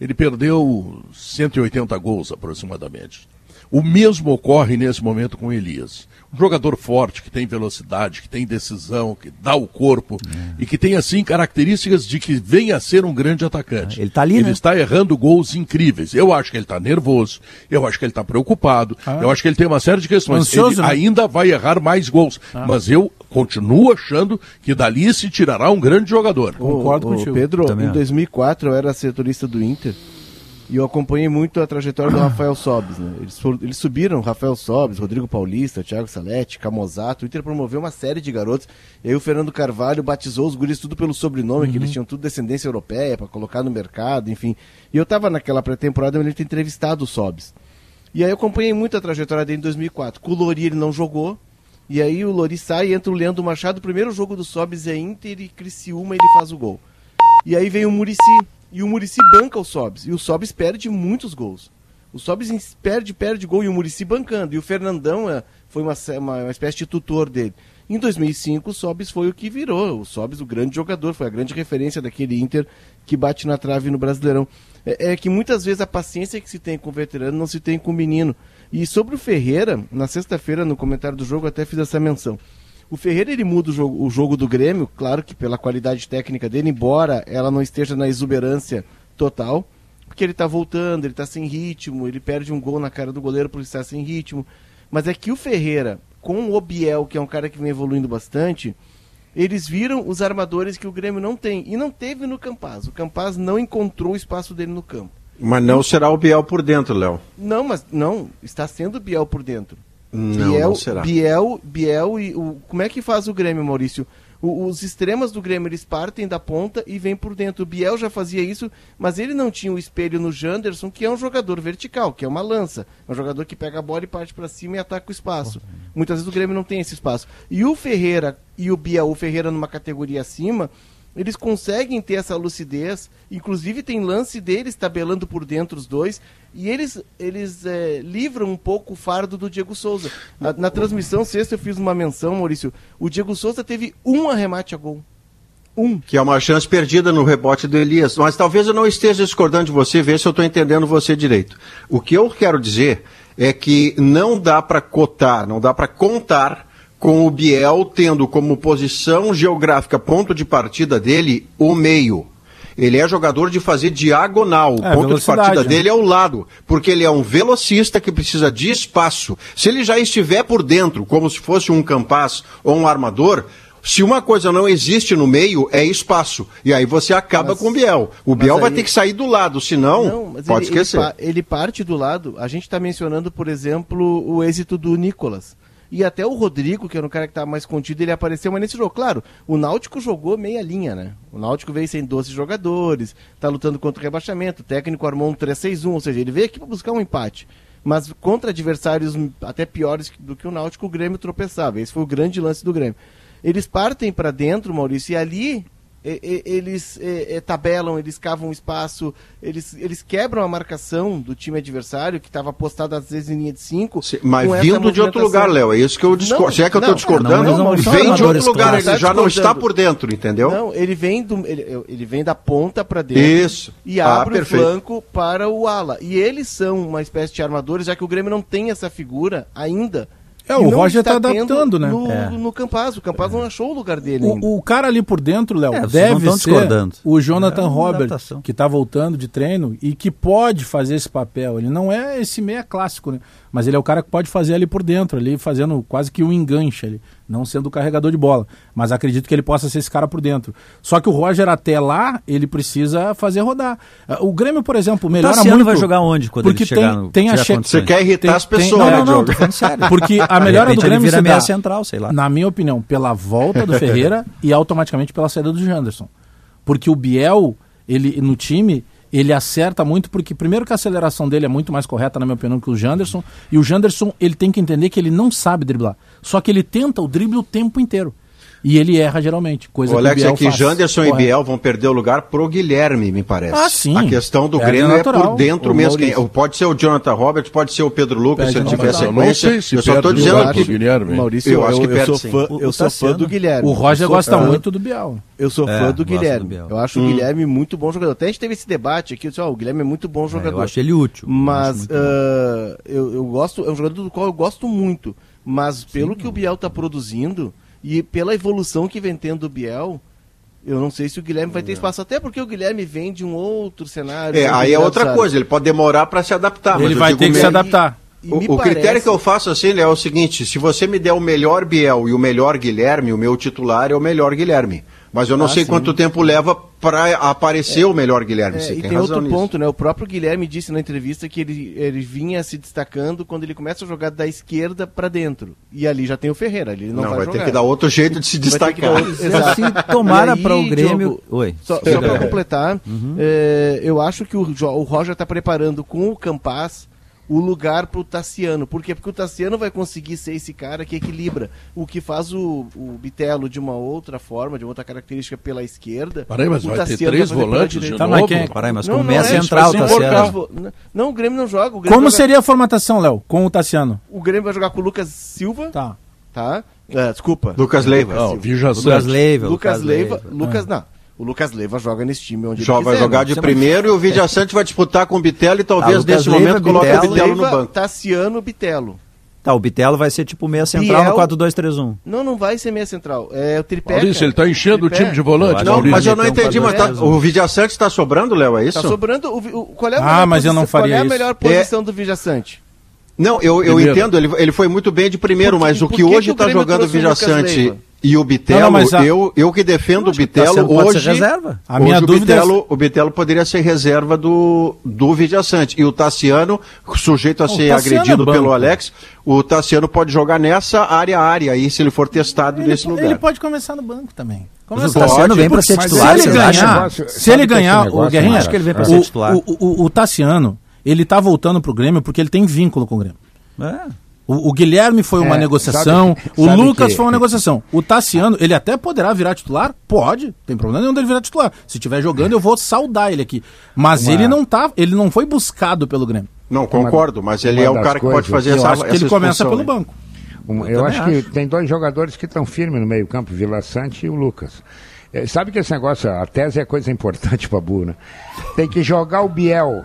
Ele perdeu 180 gols aproximadamente. O mesmo ocorre nesse momento com Elias. Um jogador forte, que tem velocidade, que tem decisão, que dá o corpo é. e que tem, assim, características de que venha a ser um grande atacante. ele está ali, Ele né? está errando gols incríveis. Eu acho que ele está nervoso, eu acho que ele está preocupado, ah. eu acho que ele tem uma série de questões. Ansioso, ele né? ainda vai errar mais gols. Ah. Mas eu continuo achando que dali se tirará um grande jogador. Concordo ô, contigo. Pedro, Também em acho. 2004 eu era setorista do Inter e eu acompanhei muito a trajetória do Rafael Sobes. Né? Eles, foram- eles subiram Rafael Sobes, Rodrigo Paulista, Thiago Salete, Camozato. O Inter promoveu uma série de garotos. E aí o Fernando Carvalho batizou os guris tudo pelo sobrenome, que eles tinham tudo descendência europeia para colocar no mercado, enfim. E eu tava naquela pré-temporada ele tinha entrevistado o Sobes. E aí eu acompanhei muito a trajetória dele em 2004. Com o Lori ele não jogou. E aí o Lori sai e entra o Leandro Machado. O primeiro jogo do Sobes é Inter e Criciúma ele faz o gol. E aí vem o Murici. E o Murici banca o Sobs. E o Sobs perde muitos gols. O Sobs ins- perde, perde gol e o Murici bancando. E o Fernandão é, foi uma, uma, uma espécie de tutor dele. Em 2005, o Sobs foi o que virou. O Sobs, o grande jogador, foi a grande referência daquele Inter que bate na trave no Brasileirão. É, é que muitas vezes a paciência que se tem com o veterano não se tem com o menino. E sobre o Ferreira, na sexta-feira, no comentário do jogo, até fiz essa menção. O Ferreira ele muda o jogo, o jogo do Grêmio, claro que pela qualidade técnica dele, embora ela não esteja na exuberância total, porque ele tá voltando, ele tá sem ritmo, ele perde um gol na cara do goleiro por estar sem ritmo. Mas é que o Ferreira, com o Biel, que é um cara que vem evoluindo bastante, eles viram os armadores que o Grêmio não tem. E não teve no Campaz. O Campaz não encontrou o espaço dele no campo. Mas não será o Biel por dentro, Léo. Não, mas não, está sendo o Biel por dentro. Não, Biel, não será. Biel, Biel e o como é que faz o Grêmio, Maurício? O- os extremas do Grêmio eles partem da ponta e vêm por dentro. O Biel já fazia isso, mas ele não tinha o espelho no Janderson, que é um jogador vertical, que é uma lança, é um jogador que pega a bola e parte para cima e ataca o espaço. Muitas vezes o Grêmio não tem esse espaço. E o Ferreira e o Biel, o Ferreira numa categoria acima, eles conseguem ter essa lucidez. Inclusive tem lance deles tabelando por dentro os dois. E eles, eles é, livram um pouco o fardo do Diego Souza. Na, na transmissão sexta eu fiz uma menção, Maurício. O Diego Souza teve um arremate a gol. Um. Que é uma chance perdida no rebote do Elias. Mas talvez eu não esteja discordando de você, ver se eu estou entendendo você direito. O que eu quero dizer é que não dá para cotar, não dá para contar com o Biel tendo como posição geográfica, ponto de partida dele, o meio. Ele é jogador de fazer diagonal. O É, ponto de partida né? dele é o lado, porque ele é um velocista que precisa de espaço. Se ele já estiver por dentro, como se fosse um campaz ou um armador, se uma coisa não existe no meio, é espaço. E aí você acaba Mas- com o Biel. O Biel vai aí- ter que sair do lado, senão, Não, pode ele, ele esquecer. pa- Ele, parte do lado. A gente está mencionando, por exemplo, o êxito do Nicolas. E até o Rodrigo, que era um cara que estava mais contido, ele apareceu, mas nesse jogo, claro, o Náutico jogou meia linha, né? O Náutico veio sem 12 jogadores, tá lutando contra o rebaixamento, o técnico armou um 3-6-1, ou seja, ele veio aqui para buscar um empate. Mas contra adversários até piores do que o Náutico, o Grêmio tropeçava. Esse foi o grande lance do Grêmio. Eles partem para dentro, Maurício, e ali eles eh, eh, tabelam, eles cavam espaço, eles, eles quebram a marcação do time adversário, que estava postado às vezes em linha de 5. Se- Mas vindo de outro lugar, Léo, é isso que eu discordo. Se é que eu estou discordando, não, não, vem de outro lugar, ele já não está por dentro, entendeu? Não, ele vem, do, ele, ele vem da ponta para dentro Isso. e Ah, abre o perfeito. flanco para o ala. E eles são uma espécie de armadores, já que o Grêmio não tem essa figura ainda. É, o Roger está tá adaptando, né? No, É. no Campaz. O Campaz não achou o lugar dele. O, o cara ali por dentro, Léo, É, deve ser o Jonathan É Robert, adaptação. que está voltando de treino e que pode fazer esse papel. Ele não é esse meia clássico, né? Mas ele é o cara que pode fazer ali por dentro, ali fazendo quase que um enganche ali, não sendo o carregador de bola. Mas acredito que ele possa ser esse cara por dentro. Só que o Roger até lá, ele precisa fazer rodar. Ah, O Grêmio, por exemplo, melhora Tassiano muito. vai jogar onde quando porque ele chegar tem, no- tem a che-? Você quer irritar Tem- as tem- pessoas, não, né, não, não, tô falando sério. Porque a melhora do Grêmio vira se dá, central, sei lá. na minha opinião, pela volta do Ferreira e automaticamente pela saída do Janderson. Porque o Biel, ele no time, ele acerta muito porque primeiro que a aceleração dele é muito mais correta na minha opinião que o Janderson, e o Janderson, ele tem que entender que ele não sabe driblar. Só que ele tenta o drible o tempo inteiro. E ele erra geralmente, coisa o Alex, que o é que faz. Janderson Correto. e Biel vão perder o lugar pro Guilherme, me parece. Ah, sim. A questão do Perde Grêmio é natural. por dentro mesmo. Quem- pode ser o Jonathan Roberts, pode ser o Pedro Lucas, Perde se ele tiver. Eu não sequência. sei se eu só tô dizendo que pro Guilherme. Maurício, Eu eu, acho que eu perde, sou sim. fã, O- eu sou fã Tassiano. do Guilherme. O Roger Eu sou gosta fã- muito do Biel. Eu sou É, fã do do Guilherme. Eu acho o Guilherme muito bom jogador. Até a gente teve esse debate aqui, eu disse, ó, o Guilherme é muito bom É, jogador. eu acho ele útil. Eu Mas ah, eu, eu gosto, é um jogador do qual eu gosto muito. Mas pelo que o Biel está produzindo e pela evolução que vem tendo o Biel, eu não sei se o Guilherme vai ter espaço. Até porque o Guilherme vem de um outro cenário. É, aí é outra adversário. coisa, ele pode demorar para se adaptar. mas ele vai ter que se mesmo- adaptar. E O, me o critério parece- que eu faço assim é o seguinte: se você me der o melhor Biel e o melhor Guilherme, o meu titular é o melhor Guilherme. Mas eu não Ah, sei sim. quanto tempo leva para aparecer o melhor Guilherme. É, você e tem, tem outro nisso. ponto, né? O próprio Guilherme disse na entrevista que ele, ele vinha se destacando quando ele começa a jogar da esquerda para dentro. E ali já tem o Ferreira, ali ele não, Não, vai, jogar. ter que dar outro jeito de se Vai destacar. outro-. Se tomara para o Grêmio. Diogo, Oi. Só, só para completar, é, eu acho que o, o Roger está preparando com o Campas o lugar para o Tassiano. Por quê? Porque o Tassiano vai conseguir ser esse cara que equilibra. O que faz o, o Bitelo de uma outra forma, de uma outra característica pela esquerda. Peraí, mas o vai ter Tassiano três vai volantes de. Tá, novo? quem- Parai, mas Não, como não é, central, vai tá se enforcar. certo. Não, o Grêmio não joga. O Grêmio Como joga- seria a formatação, Léo, com o Tassiano? O Grêmio vai jogar com o Lucas Silva, Tá. tá? É, desculpa. Lucas Leiva. Não, Vija Lucas Sante. Leiva. Lucas Leiva. Lucas, não. O Lucas Leiva joga nesse time onde Joga, ele vai quiser, jogar né? de Isso é primeiro e o Vidia Sante vai disputar com o Bitelo e talvez Ah, Lucas nesse Leiva, momento coloque o Bitelo. Bitelo no Leiva, banco. Tassiano, Bitelo. Tá, o Bitelo vai ser tipo meia central Biel- no 4-2-3-1. Não, não vai ser meia central. É o tripé. Maurício, ele tá enchendo o time de volante, Não, Maurício. mas eu não Então, entendi, mas tá- o Vidia Sante está sobrando, Léo, é isso? Tá sobrando. O, o- qual é a Ah, melhor mas eu não posição- faria Qual é a isso. melhor posição do Vidia Sante? Não, eu, eu Primeiro. entendo, ele, ele foi muito bem de primeiro, Por mas o que que hoje que Grêmio jogando o trouxe o e o Bitelo, Não, não, a- eu, eu que defendo o que o Bitelo Tassiano pode hoje. ser reserva. A minha hoje dúvida o é- Bitelo, o Bitelo poderia ser reserva do, do Vidia Sante. E o Tassiano, sujeito a O ser Tassiano agredido é pelo Alex, o Tassiano pode jogar nessa área a área aí, se ele for testado Ele, nesse lugar. ele pode começar no banco também. Mas o Tassiano vem para ser titular, se ele ganhar, se ele ganhar, negócio, o Guerrinha, né? Acho que ele vem pra ser o, titular. O, o, o Tassiano, ele tá voltando pro Grêmio porque ele tem vínculo com o Grêmio. É. O, o Guilherme foi uma É, negociação, sabe- o sabe Lucas que- foi uma negociação. O Tassiano, ele até poderá virar titular? Pode, tem problema nenhum dele virar titular. Se estiver jogando, eu vou saudar ele aqui. Mas Uma- ele não tá, ele não foi buscado pelo Grêmio. Não, concordo, mas ele uma é o cara que pode fazer Eu essa acho que ele começa pelo banco. Um- Eu eu acho também que tem dois jogadores que estão firmes no meio campo, Vila Sante e o Lucas. É, sabe que esse negócio, a tese é coisa importante para Bu, né? Tem que jogar o Biel.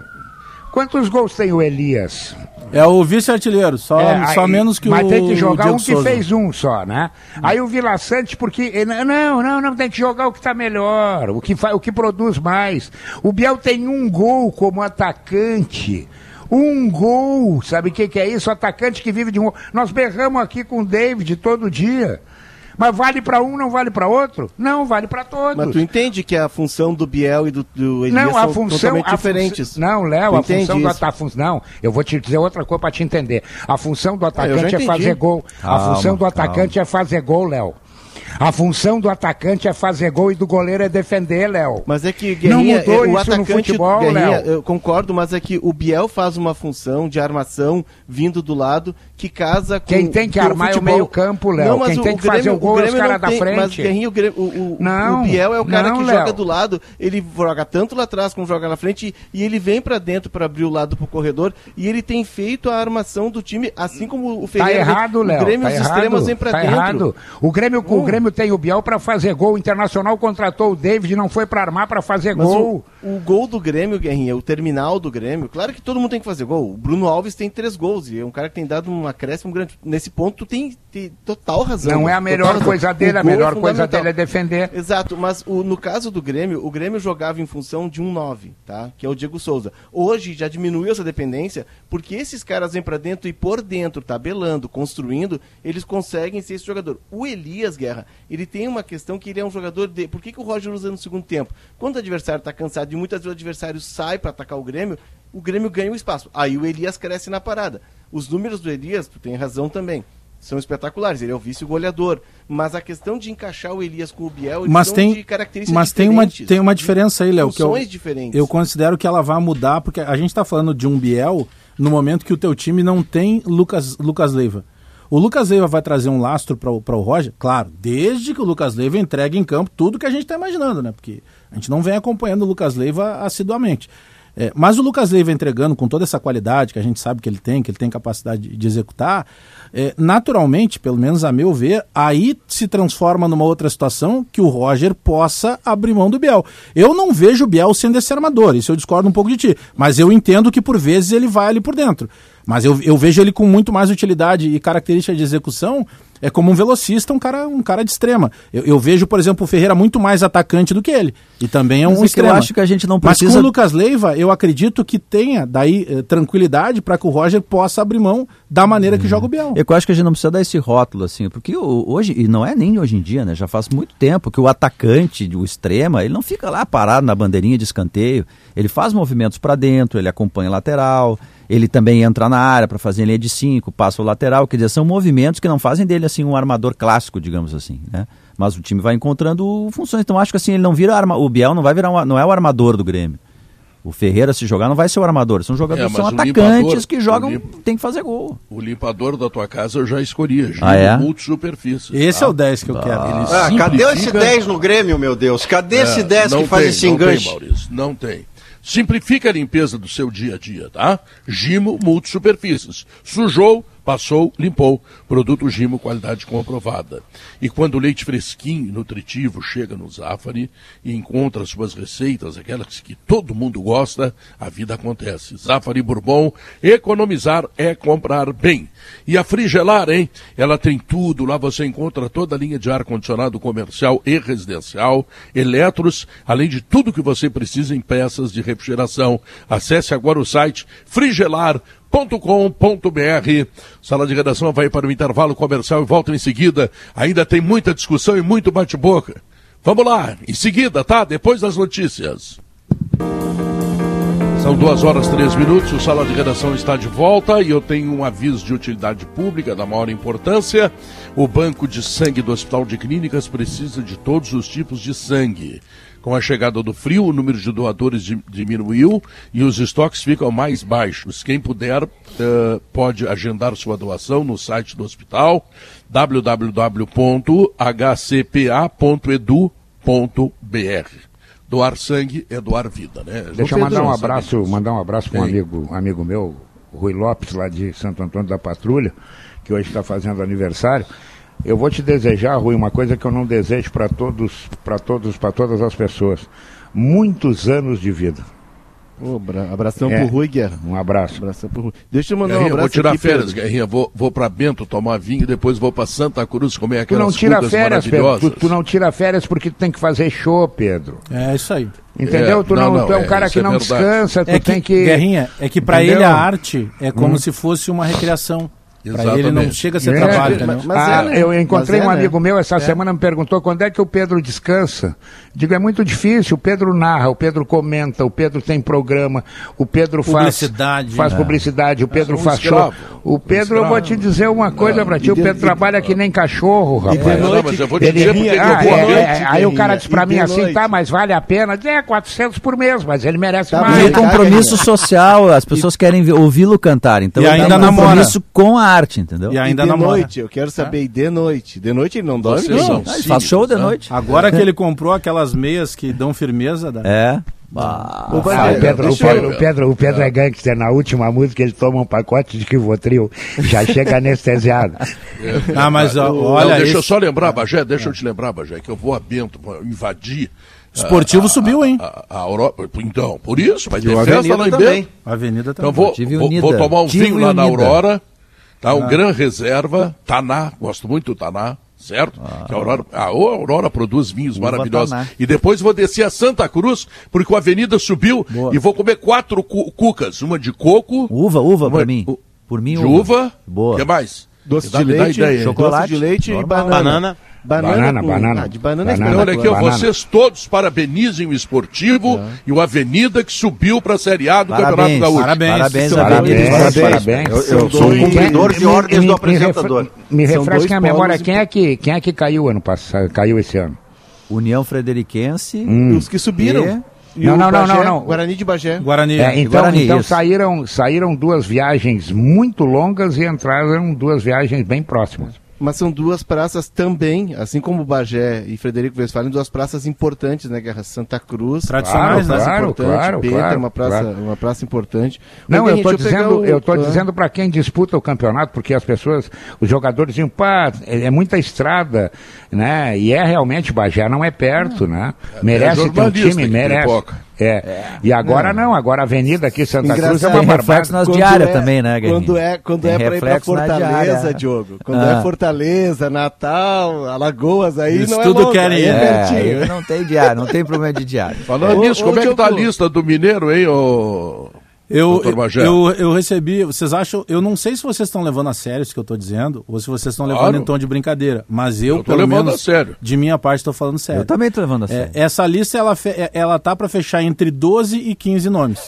Quantos gols tem o Elias? É o vice-artilheiro, só, É, só aí- menos que mas o tem que jogar um que Souza. fez um só, né? Aí o Vila porque. Não, não, não, tem que jogar o que está melhor, o que, fa, o que produz mais. O Biel tem um gol como atacante. Um gol, sabe o que, que é isso? O atacante que vive de um. Nós berramos aqui com o David todo dia. Mas vale para um, não vale para outro? Não, vale para todos. Mas tu entende que a função do Biel e do, do Elias Não, a são função. totalmente a diferentes. função- não, Léo, a entende função do isso? atacante. Não, eu vou te dizer outra coisa para te entender. A função do já atacante é entendi. fazer gol. a Calma, função do calma. atacante é fazer gol, Léo. A função do atacante é fazer gol e do goleiro é defender, Léo. Mas é que Guerrinha, mudou é, o isso no atacante futebol, Guerrinha, Léo. eu concordo, mas é que o Biel faz uma função de armação vindo do lado que casa com Quem tem que o armar é o futebol. meio-campo, Léo. mas Quem o- tem o que fazer Grêmio- o gol é os Grêmio caras não da tem- Mas frente. Guerrinha, o, Grêmio- o, o- Não, o Biel é o cara não, que Léo. joga do lado, ele joga tanto lá atrás como joga na frente e ele vem pra dentro pra abrir o lado pro corredor e ele tem feito a armação do time, assim como o Tá Ferreira. vem- errado, Léo. O Grêmio tá os errado, extremos vem pra tá dentro. errado. O Grêmio, o Não. Tem o Biel para fazer gol. O Internacional contratou o David, não foi para armar para fazer Mas gol. o, o gol do Grêmio, Guerrinha, o terminal do Grêmio, claro que todo mundo tem que fazer gol. O Bruno Alves tem três gols e é um cara que tem dado um acréscimo grande. Nesse ponto, tu tem, tem total razão. Não é a melhor razão. coisa dele, O a é melhor coisa fundamental. dele é defender. Exato, mas o- no caso do Grêmio, o Grêmio jogava em função de um 9, tá? Que é o Diego Souza. Hoje já diminuiu essa dependência, porque esses caras vêm pra dentro e por dentro, tabelando, construindo, eles conseguem ser esse jogador. O Elias Guerra, ele tem uma questão que ele é um jogador de. Por que, que o Roger usa no segundo tempo? Quando o adversário tá cansado e muitas vezes o adversário sai pra atacar o Grêmio, o Grêmio ganha o espaço. Aí o Elias cresce na parada. Os números do Elias, tu tem razão também. São espetaculares, ele é o vice-goleador. Mas a questão de encaixar o Elias com o Biel, Mas tem, de características mas tem uma, tem uma diferença aí, Léo, que eu, diferentes. eu considero que ela vai mudar, porque a gente está falando de um Biel no momento que o teu time não tem Lucas, Lucas Leiva. O Lucas Leiva vai trazer um lastro para o Roger? Claro, desde que o Lucas Leiva entregue em campo tudo que a gente está imaginando, né? Porque a gente não vem acompanhando o Lucas Leiva assiduamente. É, mas o Lucas Leiva entregando com toda essa qualidade que a gente sabe que ele tem, que ele tem capacidade de, de executar, é, naturalmente, pelo menos a meu ver, aí se transforma numa outra situação que o Roger possa abrir mão do Biel. Eu não vejo o Biel sendo esse armador, isso eu discordo um pouco de ti, mas eu entendo que por vezes ele vai ali por dentro. Mas eu, eu vejo ele com muito mais utilidade e característica de execução é como um velocista, um cara, um cara de extrema. Eu, eu, vejo, por exemplo, o Ferreira muito mais atacante do que ele. E também é um Mas extrema. Eu acho que a gente não precisa... Mas com o Lucas Leiva, eu acredito que tenha daí eh, tranquilidade para que o Roger possa abrir mão da maneira que joga o Biel. Eu acho que a gente não precisa dar esse rótulo, assim, porque hoje, e não é nem hoje em dia, né? Já faz muito tempo que o atacante, o extrema, ele não fica lá parado na bandeirinha de escanteio. Ele faz movimentos para dentro, ele acompanha lateral, ele também entra na área para fazer linha de 5, passa o lateral, quer dizer, são movimentos que não fazem dele assim um armador clássico, digamos assim, né? Mas o time vai encontrando funções. Então acho que assim, ele não vira arma, o Biel não vai virar um, não é o armador do Grêmio. O Ferreira, se jogar, não vai ser o armador. São jogadores, é, são atacantes limpador, que jogam, limp... tem que fazer gol. O limpador da tua casa eu já escolhi. Ah, é? Multisuperfície. Esse tá? é o 10 que eu quero. Ah, cadê esse 10 no Grêmio, meu Deus? Cadê é, esse 10 que faz esse enganche? Não tem, Maurício, não tem. Simplifica a limpeza do seu dia a dia, tá? Gimo Multisuperfícies. Sujou, Passou, limpou. Produto Gimo, qualidade comprovada. E quando o leite fresquinho, nutritivo, chega no Zafari e encontra suas receitas, aquelas que todo mundo gosta, a vida acontece. Zafari Bourbon, economizar é comprar bem. E a Frigelar, hein? Ela tem tudo. Lá você encontra toda a linha de ar-condicionado comercial e residencial, eletros, além de tudo que você precisa em peças de refrigeração. Acesse agora o site frigelar.com com.br Sala de redação vai para o intervalo comercial e volta em seguida. Ainda tem muita discussão e muito bate-boca. Vamos lá, em seguida, tá? Depois das notícias. São duas horas três minutos, o Sala de Redação está de volta e eu tenho um aviso de utilidade pública da maior importância. O Banco de Sangue do Hospital de Clínicas precisa de todos os tipos de sangue. Com a chegada do frio, o número de doadores diminuiu e os estoques ficam mais baixos. Quem puder uh, pode agendar sua doação no site do hospital www.hcpa.edu.br. Doar sangue é doar vida, né? Deixa eu mandar um abraço, mandar um abraço para um amigo, amigo meu, Rui Lopes, lá de Santo Antônio da Patrulha, que hoje está fazendo aniversário. Eu vou te desejar, Rui, uma coisa que eu não desejo para todos, para todos, para todas as pessoas. Muitos anos de vida. Oh, abração é, pro Rui, Guerra. Um abraço. Abração pro Rui. Deixa eu mandar Guerrinha, um abraço. Vou tirar aqui, férias, Pedro. Guerrinha. Vou, vou para Bento tomar vinho e depois vou para Santa Cruz comer aquelas Tu não tira férias, Pedro. Tu, tu, não tira férias porque tu tem que fazer show, Pedro. É isso aí. Entendeu? É, tu, não, não, tu é um é, cara que é não descansa, tu é tem que. Guerrinha, é que para ele a arte é como hum. se fosse uma recreação. Para ele não chega a ser é, trabalho, mas, mas ah, é, né? Eu encontrei um é, né? amigo meu essa é. semana me perguntou quando é que o Pedro descansa. Digo, é muito difícil. O Pedro narra, o Pedro comenta, o Pedro tem programa, o Pedro publicidade, faz, faz né? publicidade, o Pedro um faz show. O Pedro, um eu vou te dizer uma coisa para ti, o Pedro trabalha que nem cachorro, rapaz. Não, mas eu vou te dizer porque ah, é, Aí o cara diz para mim assim, tá, mas vale a pena? É, 400 por mês, mas ele merece tá mais. E compromisso social, as pessoas querem ouvi-lo cantar, então e ainda namora. compromisso com a arte, entendeu? E ainda de namora. noite, eu quero saber, é? de noite. De noite ele não dorme? Não, faz show de noite. Agora que ele comprou aquelas meias que dão firmeza. Da... É. Ah, o, Pedro, o, Pedro, o, Pedro, o Pedro é gangster. Na última música ele toma um pacote de Kivotril. Já chega anestesiado. É. Ah, mas olha. Não, deixa isso... eu só lembrar, Bagé, deixa eu te lembrar, Bagé, que eu vou a Bento invadir. Esportivo a, subiu, hein? A, a, a, Europa. Então, por isso, vai ter festa lá em Bento. A Avenida também. Então vou, vou, vou, tomar um Tive vinho lá na Aurora. Tá? Um ah. gran reserva, Taná, gosto muito do Taná, certo? Ah. Que a Aurora, a Aurora produz vinhos Uva maravilhosos. Taná. E depois vou descer a Santa Cruz, porque a avenida subiu Boa. e vou comer quatro cu cucas, uma de coco. Uva, uva uma, pra mim. Por mim, de uva. uva. Boa. O que mais? Doce de leite, ideia, chocolate, doce de leite e banana. banana. Banana, banana, com... banana. Ah, de banana, banana. Então, olha aqui, banana. vocês todos parabenizem o esportivo é. e o Avenida que subiu para a Série A do parabéns, Campeonato Gaúcho. Parabéns, parabéns, parabéns. parabéns, parabéns. Eu, eu sou o cumpridor de ordens me, do apresentador. Me, refresca a memória, quem é, que, quem é que caiu ano passado, caiu esse ano? União Frederiquense. Hum. Os que subiram. E Não, o não, não, Bagé, não, não. Guarani de Bagé. Guarani. É, então Guarani, então isso. saíram, saíram duas viagens muito longas e entraram duas viagens bem próximas. Mas são duas praças também, assim como Bagé e Frederico Westphalen, duas praças importantes, né? Guerra Santa Cruz. Tradicionais, Claro, né? claro, importante, claro, Beta, claro, uma praça, claro. uma praça importante. Não, eu pegar dizendo, o- eu tô Ah. dizendo para quem disputa o campeonato, porque as pessoas, os jogadores diziam, pá, é, é muita estrada, né? E é realmente Bagé, não é perto, né? Merece ter um time, merece. pipoca. É. E agora não, agora a Avenida aqui Santa Cruz é Engraçado. uma Tem reflexo barbada. nas Quando diárias é- também, né, Guerrinha? Quando é, quando Tem é pra ir pra Fortaleza. Diogo. Quando Ah. é Fortaleza, Natal, Alagoas, aí Isso não é tudo longe, querem ir. é, É, não tem diário, não tem problema de diário. Falando nisso, como é que tá a lista do Mineiro, hein, ô... Eu, eu, eu recebi, vocês acham, eu não sei se vocês estão levando a sério isso que eu estou dizendo, ou se vocês estão levando Claro. em tom de brincadeira, mas eu, Eu tô pelo levando menos, a sério. de minha parte, estou falando sério. Eu também tô levando a É, sério. essa lista, ela, é- ela tá para fechar entre 12 e 15 nomes.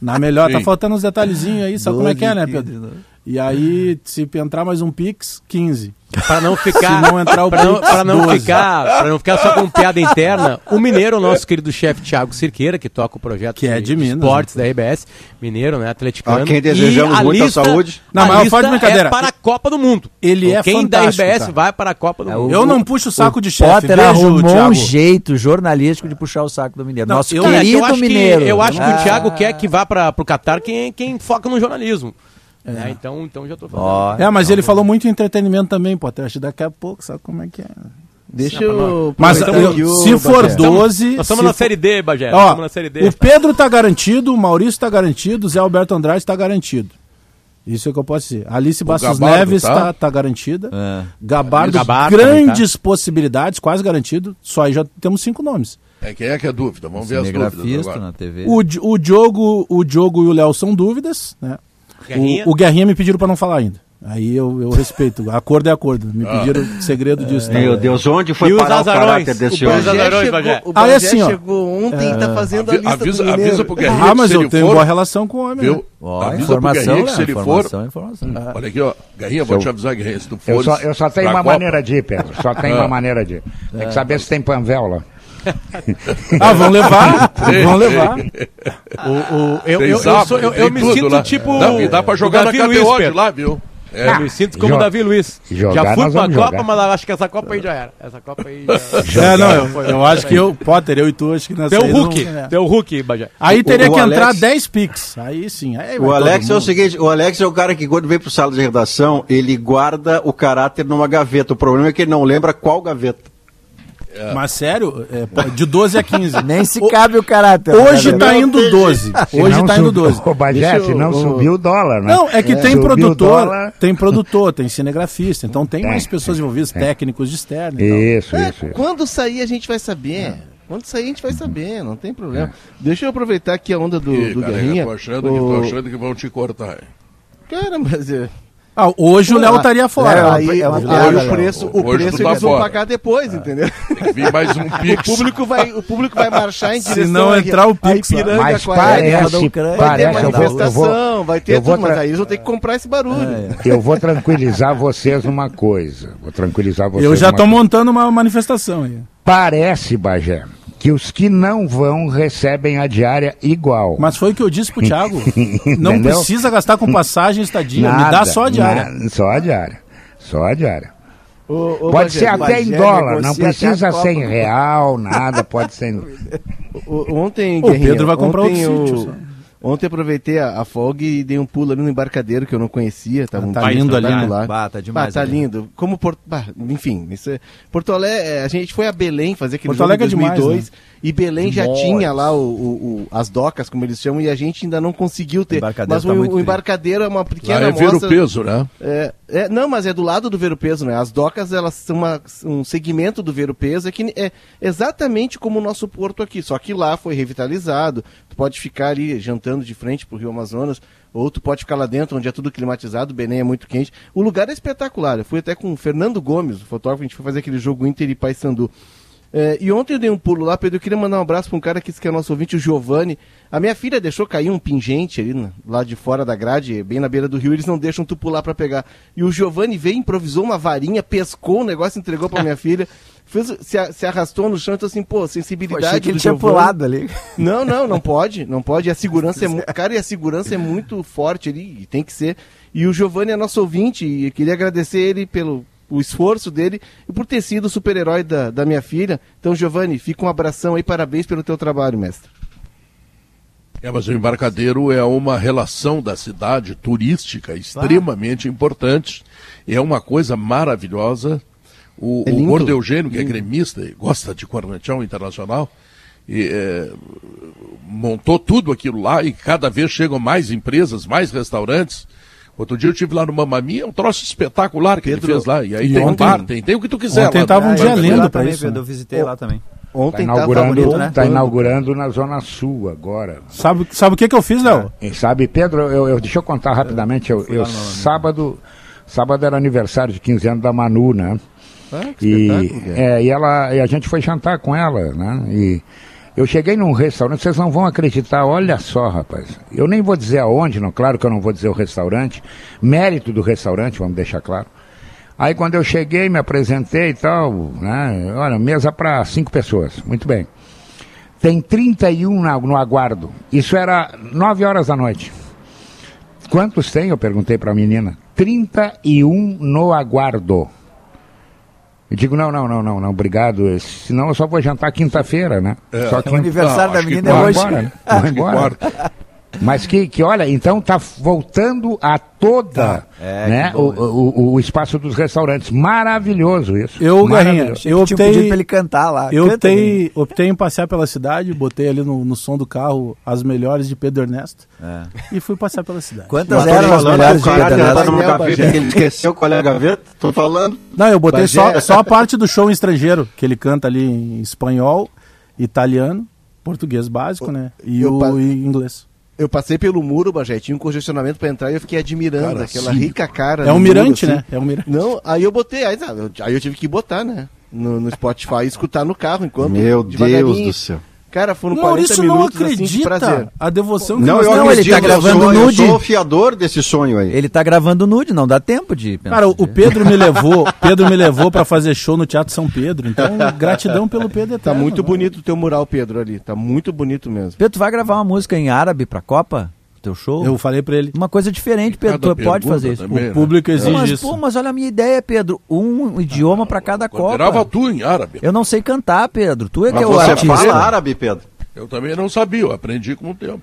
Na melhor, tá Sim. faltando uns detalhezinhos aí, sabe como é que é, 12 né, 15 Pedro? E aí, se entrar mais um Pix, 15. Para não ficar, Se não entrar o pra não, pra não 12. ficar, para não ficar só com piada interna, o mineiro, o nosso querido chefe Thiago Cirqueira, que toca o projeto Que é de Minas, esportes da RBS, mineiro, né, atleticano. A quem E desejamos a muita lista- saúde. Não, mas lista de brincadeira. É para a Copa do Mundo. Ele é Quem da RBS cara. vai para a Copa do É, Mundo. Eu não puxo o saco de chefe, Potter vejo, arrumou Thiago. um jeito jornalístico de puxar o saco do Mineiro. Não, Nosso eu- que querido eu acho Mineiro. Que, eu acho que Ah. o Thiago quer que vá para o Catar quem, quem foca no jornalismo. Né? Então, então já tô falando. Ó, É, mas ele falou muito em entretenimento também, Potter. Acho que daqui a pouco, sabe como é que é. Deixa eu. Mas aproveitar eu- aqui o se for Bagé. 12. Nós estamos na Série D, Bagé. Ó, na Série D. o Pedro tá garantido, o Maurício tá garantido, o Zé Alberto Andrade tá garantido. Isso é que eu posso dizer. Alice Bastos Gabardo, Neves tá? tá, tá garantida. É. Gabardo, Gabardo grandes possibilidades, quase garantido. Só aí já temos cinco nomes. É, quem é que é dúvida? Vamos ver as dúvidas agora. na TV. O, o Diogo, o Diogo e o Léo são dúvidas, né? Guerrinha? O, o Guerrinha me pediram pra não falar ainda. Aí eu, eu respeito. Acordo é acordo. Me Ah. pediram segredo disso. tá? Meu Deus, onde foi E os parar o azarões? caráter desse O homem? Os azarões, chegou, Bagé. o Ah, é assim, ó. chegou ontem e tá fazendo a lista avisa, do Mineiro. avisa pro Guerrinha Ah, mas eu tenho for, boa relação com o homem. né? viu? Ó, avisa pro informação, Guerrinha que né? se ele for... informação, informação. Olha aqui, ó. Guerrinha, vou te avisar, Guerrinha, se tu for... Eu só, eu só tenho uma Copa- maneira de ir, Pedro. Só tenho Ah. uma maneira de ir. Tem que saber se tem Panvel lá. Ah, vão levar? vão levar. O, o- eu, eu, eu, sou- eu- eu me sinto lá. tipo. Dá, dá pra jogar na Davi Luiz, KTO lá, viu? É. Eu me sinto como Davi Luiz. jogar, já fui pra Copa, jogar. mas acho que essa Copa aí já era. Essa Copa aí já. É, não, eu, eu acho que eu, Potter, eu e tu, acho que nessa Tem o Hulk. não- é. Tem o Hulk, Bajé. Aí teria O- o que entrar Alex- 10 pix. Aí sim. Aí O Alex é o seguinte, o Alex é o cara que quando vem pro sala de redação, ele guarda o caráter numa gaveta. O problema é que ele não lembra qual gaveta. Mas sério, é, de 12 a 15. Nem se O- cabe o caráter. Hoje né? tá indo 12. Hoje tá indo sub- 12. Ô, Bagé, eu- se não subiu o dólar, né? Não, é que tem Subiu o produtor, tem produtor, tem cinegrafista, então tem, Tem, mais pessoas envolvidas, técnicos de externo e Isso, É, isso, isso. quando sair a gente vai saber. Quando sair a gente vai saber, não tem problema. Deixa eu aproveitar aqui a onda do, Ih, do cara, Guerrinha. tô achando, que, O- tô achando que vão te cortar. Cara, mas... É... Ah, hoje o Léo estaria fora. Léo, aí, é uma aí piada, o preço, o Hoje preço eles vão fora. pagar depois, entendeu? Mais um O pix. público vai, o público vai marchar em Se direção não a- entrar o Pix, Ipiranga Mas com a guerra da parece, Vai Ucrânia. ter vou, eu manifestação, vou, vai ter tudo, mas aí eles vão ter que comprar esse barulho. eu vou tranquilizar vocês numa coisa. Vou tranquilizar vocês Eu já coisa. montando uma manifestação aí. Parece, Bagé, que os que não vão recebem a diária igual. Mas foi o que eu disse pro Thiago. Não precisa gastar com passagem e estadia. Me dá Nada, só a diária. na- só a diária. Só a diária. Ô, ô, Pode Bagé, ser até em Bagé dólar, não precisa ser em real, nada, pode ser. em- o- Ontem, O Pedro vai comprar ontem outro sítio, só. Ontem aproveitei a, a folga e dei um pulo ali no embarcadeiro que eu não conhecia. Tava Ah, um tá dia lindo ali, né? espetacular. Bah, tá demais Bah, tá ali. lindo. Como Porto, bah, enfim, isso é- Porto Alegre, é, a gente foi a Belém fazer aquele Porto jogo Alegre em é demais, 2002 e Belém já Demais. tinha lá o, o- o- as docas, como eles chamam, e a gente ainda não conseguiu ter. embarcadeiro Mas tá o, muito o frio. embarcadeiro é uma Lá pequena é ver o peso, né? é, é, não, mas é do lado do Ver o Peso, né? As docas, elas são uma- um segmento do Ver o Peso, é, que, é exatamente como o nosso porto aqui, só que lá foi revitalizado, pode ficar ali jantando de frente pro Rio Amazonas, ou tu pode ficar lá dentro, onde é tudo climatizado, o Belém é muito quente. O lugar é espetacular, eu fui até com o Fernando Gomes, o fotógrafo, a gente foi fazer aquele jogo Inter e Paysandu. É, e ontem eu dei um pulo lá, Pedro. Eu queria mandar um abraço para um cara que, que é nosso ouvinte, o Giovanni. A minha filha deixou cair um pingente ali lá de fora da grade, bem na beira do rio. Eles não deixam tu pular para pegar. E o Giovanni veio, improvisou uma varinha, pescou o negócio, entregou para minha filha. Fez, se, se, arrastou no chão, então assim, pô, sensibilidade Pô, que ele tinha pulado ali. Não, não, não pode, não pode. E a segurança é, cara, e a segurança é muito forte ali, e tem que ser. E o Giovanni é nosso ouvinte, e queria agradecer ele pelo o esforço dele e por ter sido o super-herói da, da minha filha. Então, Giovanni, fica um abração aí, parabéns pelo teu trabalho, mestre. É, mas o embarcadeiro é uma relação da cidade turística extremamente ah. importante. É uma coisa maravilhosa. O, é o Gordo Eugênio, que é gremista e gosta de Cornetão Internacional, e, é, montou tudo aquilo lá e cada vez chegam mais empresas, mais restaurantes. Outro dia eu tive lá no Mamamia, um troço espetacular que Pedro, ele fez lá. E aí e tem ontem, um bar, tem, tem o que tu quiser. Ontem estava um dia lindo para isso. Né? Eu visitei lá também. Ontem está inaugurando, bonito, né? tá inaugurando na Zona Sul agora. Sabe, sabe o que, que eu fiz, Léo? É, sabe, Pedro, eu, eu, deixa eu contar rapidamente. Eu, eu sábado, sábado era aniversário de 15 anos da Manu, né? Ah, e, é, e, ela, e a gente foi jantar com ela, né? E eu cheguei num restaurante, vocês não vão acreditar, olha só, rapaz. Eu nem vou dizer aonde, não, claro que eu não vou dizer o restaurante. Mérito do restaurante, vamos deixar claro. Aí quando eu cheguei, me apresentei e tal, né? Olha, mesa para cinco pessoas. Muito bem. Tem 31 no aguardo. Isso era 9 horas da noite. Quantos tem? Eu perguntei para a menina. 31 no aguardo. Eu digo, não, não, não, não, não, obrigado. Senão eu só vou jantar quinta-feira, né? É. Só que... O aniversário da menina é hoje. Embora, né? Vou embora. Mas que, que olha, então tá voltando a toda tá. é, né, o, o, o, espaço dos restaurantes. Maravilhoso isso. Eu, Garrinha, eu optei pra ele cantar lá. Eu optei, optei em passear pela cidade, botei ali no, no som do carro as melhores de Pedro Ernesto é. e fui passear pela cidade. Quantas Mas eram as melhores de Pedro Ernesto? Gaveta, ele esqueceu qual é a gaveta? Tô falando. Não, eu botei só, só a parte do show em estrangeiro, que ele canta ali em espanhol, italiano, português básico, né? E o inglês. Eu passei pelo muro, Bajé, tinha um congestionamento para entrar e eu fiquei admirando cara, aquela sim. rica cara. É um mirante, muro, assim. né? É um mirante. Não, aí eu botei, aí, aí eu tive que botar, né? No, no Spotify e escutar no carro enquanto. Meu Deus do céu. Cara, foram o Maurício 40 minutos não acredita assim, de prazer. a devoção que não, eu não, ele tá gravando sonho, nude. Eu sou o fiador desse sonho aí. Ele tá gravando nude, não dá tempo de pensar. Cara, o Pedro me levou, Pedro me levou para fazer show no Teatro São Pedro. Então, gratidão pelo Pedro eterno, Tá muito bonito o teu mural, Pedro, ali. Tá muito bonito mesmo. Pedro, tu vai gravar uma música em árabe pra Copa? Teu show. Eu falei para ele. Uma coisa diferente, Pedro. Tu pode fazer isso. Também, o né? público exige mas, isso. Pô, mas olha a minha ideia, Pedro. Um idioma para cada Copa. Grava tu em árabe. Eu não sei cantar, Pedro. Tu é mas que é o artista. Você fala árabe, Pedro? Eu também não sabia, eu aprendi com o tempo.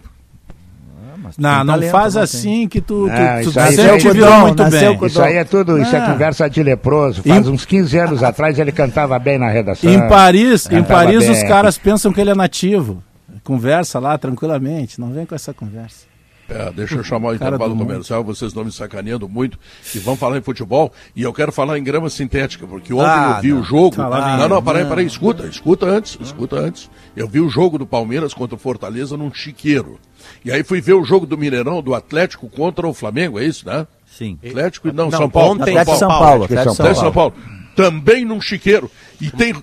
Ah, não, não talento, faz assim que tu, é, tu, tu, tu sempre virou muito bem. Isso aí é tudo, isso é ah. conversa de leproso. Faz em... uns 15 anos atrás ele cantava bem na redação. Em Paris, em Paris bem. os caras pensam que ele é nativo. Conversa lá tranquilamente, não vem com essa conversa. É, deixa eu chamar o intervalo comercial, vocês estão me sacaneando muito e vamos falar em futebol. E eu quero falar em grama sintética, porque ontem ah, eu vi não. o jogo. Tá não, não, peraí, peraí, escuta, escuta antes, escuta antes. Eu vi o jogo do Palmeiras contra o Fortaleza num chiqueiro. E aí fui ver o jogo do Mineirão, do Atlético contra o Flamengo, é isso, né? Sim. Atlético e não, não São Paulo. Ontem, São Paulo. São Paulo. Atlético São Paulo. São Paulo também num chiqueiro. E tem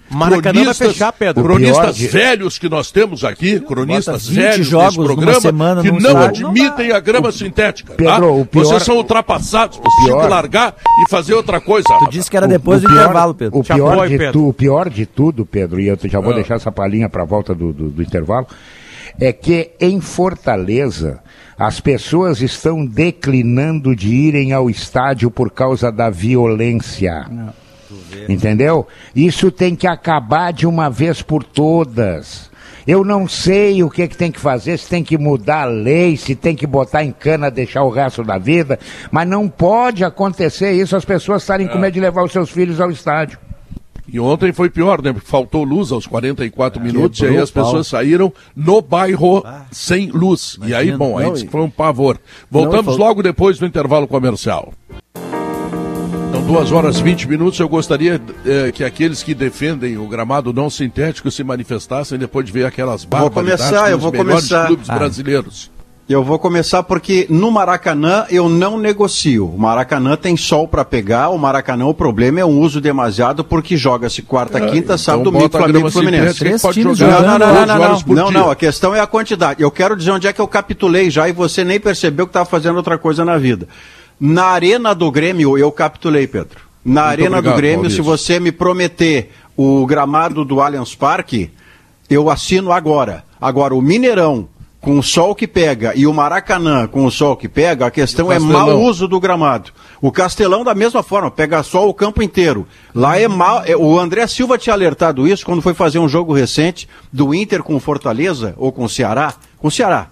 cronistas, fechar, cronistas de... velhos que nós temos aqui, cronistas velhos jogos desse programa, que não estádio. admitem não a grama o... sintética. Pedro, tá? o pior... Vocês são ultrapassados, precisam pior... largar e fazer outra coisa. Tu disse que era depois o, do pior, intervalo, Pedro. O pior, apoio, de Pedro. Tu, o pior de tudo, Pedro, e eu já vou ah. deixar essa palhinha para a volta do, do, do intervalo, é que em Fortaleza as pessoas estão declinando de irem ao estádio por causa da violência. Não. Entendeu? Isso tem que acabar de uma vez por todas. Eu não sei o que, que tem que fazer, se tem que mudar a lei, se tem que botar em cana, deixar o resto da vida, mas não pode acontecer isso, as pessoas estarem com é. medo de levar os seus filhos ao estádio. E ontem foi pior, né? Faltou luz aos 44 é, minutos e aí as pessoas saíram no bairro ah, sem luz. Imagina, e aí, bom, aí não, foi um pavor. Voltamos não, logo depois do intervalo comercial. São duas horas e 20 minutos. Eu gostaria eh, que aqueles que defendem o gramado não sintético se manifestassem depois de ver aquelas barbaridades vou começar, eu vou começar. clubes ah. brasileiros. Eu vou começar porque no Maracanã eu não negocio. O Maracanã tem sol para pegar. O Maracanã o problema é um uso demasiado porque joga-se quarta, É, quinta, então sábado, domingo, a Flamengo e Fluminense. Três pode times jogar Não, não, não, não, não, não. Não, não, a questão é a quantidade. Eu quero dizer onde é que eu capitulei já e você nem percebeu que estava fazendo outra coisa na vida. Na arena do Grêmio eu capitulei, Pedro. Na arena obrigado, do Grêmio, Maurício. se você me prometer o gramado do Allianz Parque, eu assino agora. Agora, o Mineirão, com o sol que pega, e o Maracanã, com o sol que pega, a questão é mau uso do gramado. O Castelão, da mesma forma, pega sol o campo inteiro. Lá é mal. é- O André Silva tinha alertado isso quando foi fazer um jogo recente do Inter com o Fortaleza, ou com o Ceará. Com o Ceará.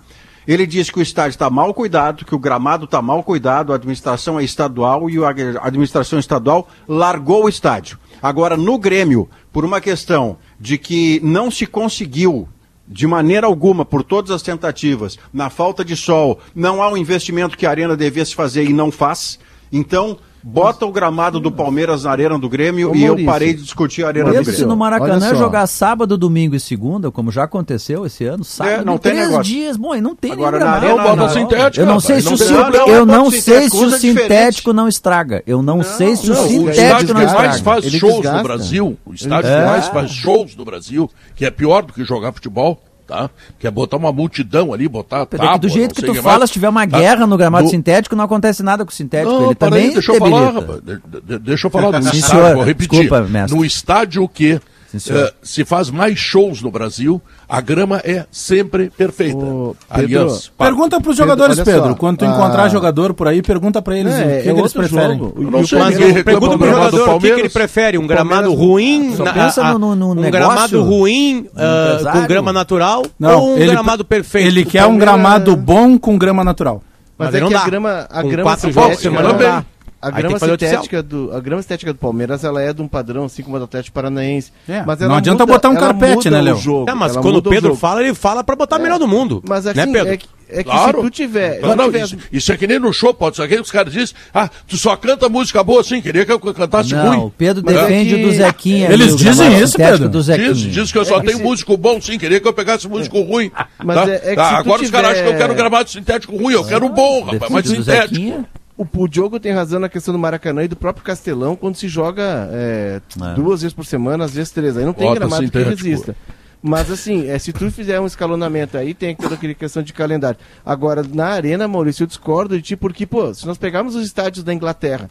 Ele disse que o estádio está mal cuidado, que o gramado está mal cuidado, a administração é estadual e a administração estadual largou o estádio. Agora, no Grêmio, por uma questão de que não se conseguiu de maneira alguma, por todas as tentativas, na falta de sol, não há um investimento que a Arena devia se fazer e não faz. Então, bota o gramado do Palmeiras na Arena do Grêmio Ô, e eu Maurício. parei de discutir a Arena do Mesmo Grêmio. se no Maracanã jogar sábado, domingo e segunda, como já aconteceu esse ano, sábado, É, não em tem três negócio. dias, bom, e não tem Agora, gramado. arena, bota não. sintética, Eu não sei se não o, tem sin- problema. eu Não, não sei sintético, se o sintético não estraga. Eu não sei se o Não, o sintético estádio não que mais estraga. faz Ele shows desgasta. no Brasil, o estádio É. que mais faz shows no Brasil, que é pior do que jogar futebol, tá? Que é botar uma multidão ali, botar Pedro, tábua, do jeito que tu o que fala, mais. se tiver uma Tá? guerra no gramado Do- sintético, não acontece nada com o sintético. Não, Ele também aí, deixa eu falar, rapaz. De- de- deixa eu falar. No Sim, estádio, senhor. vou repetir. Desculpa, mestre. no estádio que Eh, se faz mais shows no Brasil, a grama é sempre perfeita. Pedro, Aliás, Pergunta pros Pedro, jogadores, Pedro. só, Quando tu a- encontrar jogador por aí, pergunta pra eles É, o que, é que eles preferem. jogo. Eu não o sei Mas eu pro gramado do jogador o que, que ele prefere, um gramado ruim, na- a- no- no- no um negócio, gramado ruim ah, empresário. com grama natural Não, ou um ele, gramado perfeito. ele quer um gramado bom com grama natural. Mas, Mas é que a dá. grama, a Com grama sintética. A grama sintética do a grama sintética do Palmeiras, ela é de um padrão assim como a do Atlético Paranaense. É, Mas não adianta muda- botar um carpete, né, o Léo? jogo, É, mas ela quando o Pedro jogo. fala, ele fala pra botar melhor do mundo. Mas assim, né, Pedro? é que, é que Claro. se tu tiver, Não, não, tiver- isso, isso é que nem no show, pode ser que os caras dizem, ah, tu só canta música boa assim, queria que eu cantasse Não, o ruim. Pedro Mas é defende que- do Zequinha. Eles dizem isso, Pedro? Do Diz, Zequinha. diz que eu só É tenho se- músico bom, sim, queria que eu pegasse músico ruim. Mas tá? é- é que Tá, agora os caras acham que eu quero gramado sintético ruim, eu quero bom, rapaz, mas sintético. O, o Diogo tem razão na questão do Maracanã e do próprio Castelão, quando se joga é, É. duas vezes por semana, às vezes três. Aí não tem Bota gramado que resista. Mas assim, é, se tu fizer um escalonamento aí, tem toda aquela questão de calendário. Agora, na arena, Maurício, eu discordo de ti, porque, pô, se nós pegarmos os estádios da Inglaterra,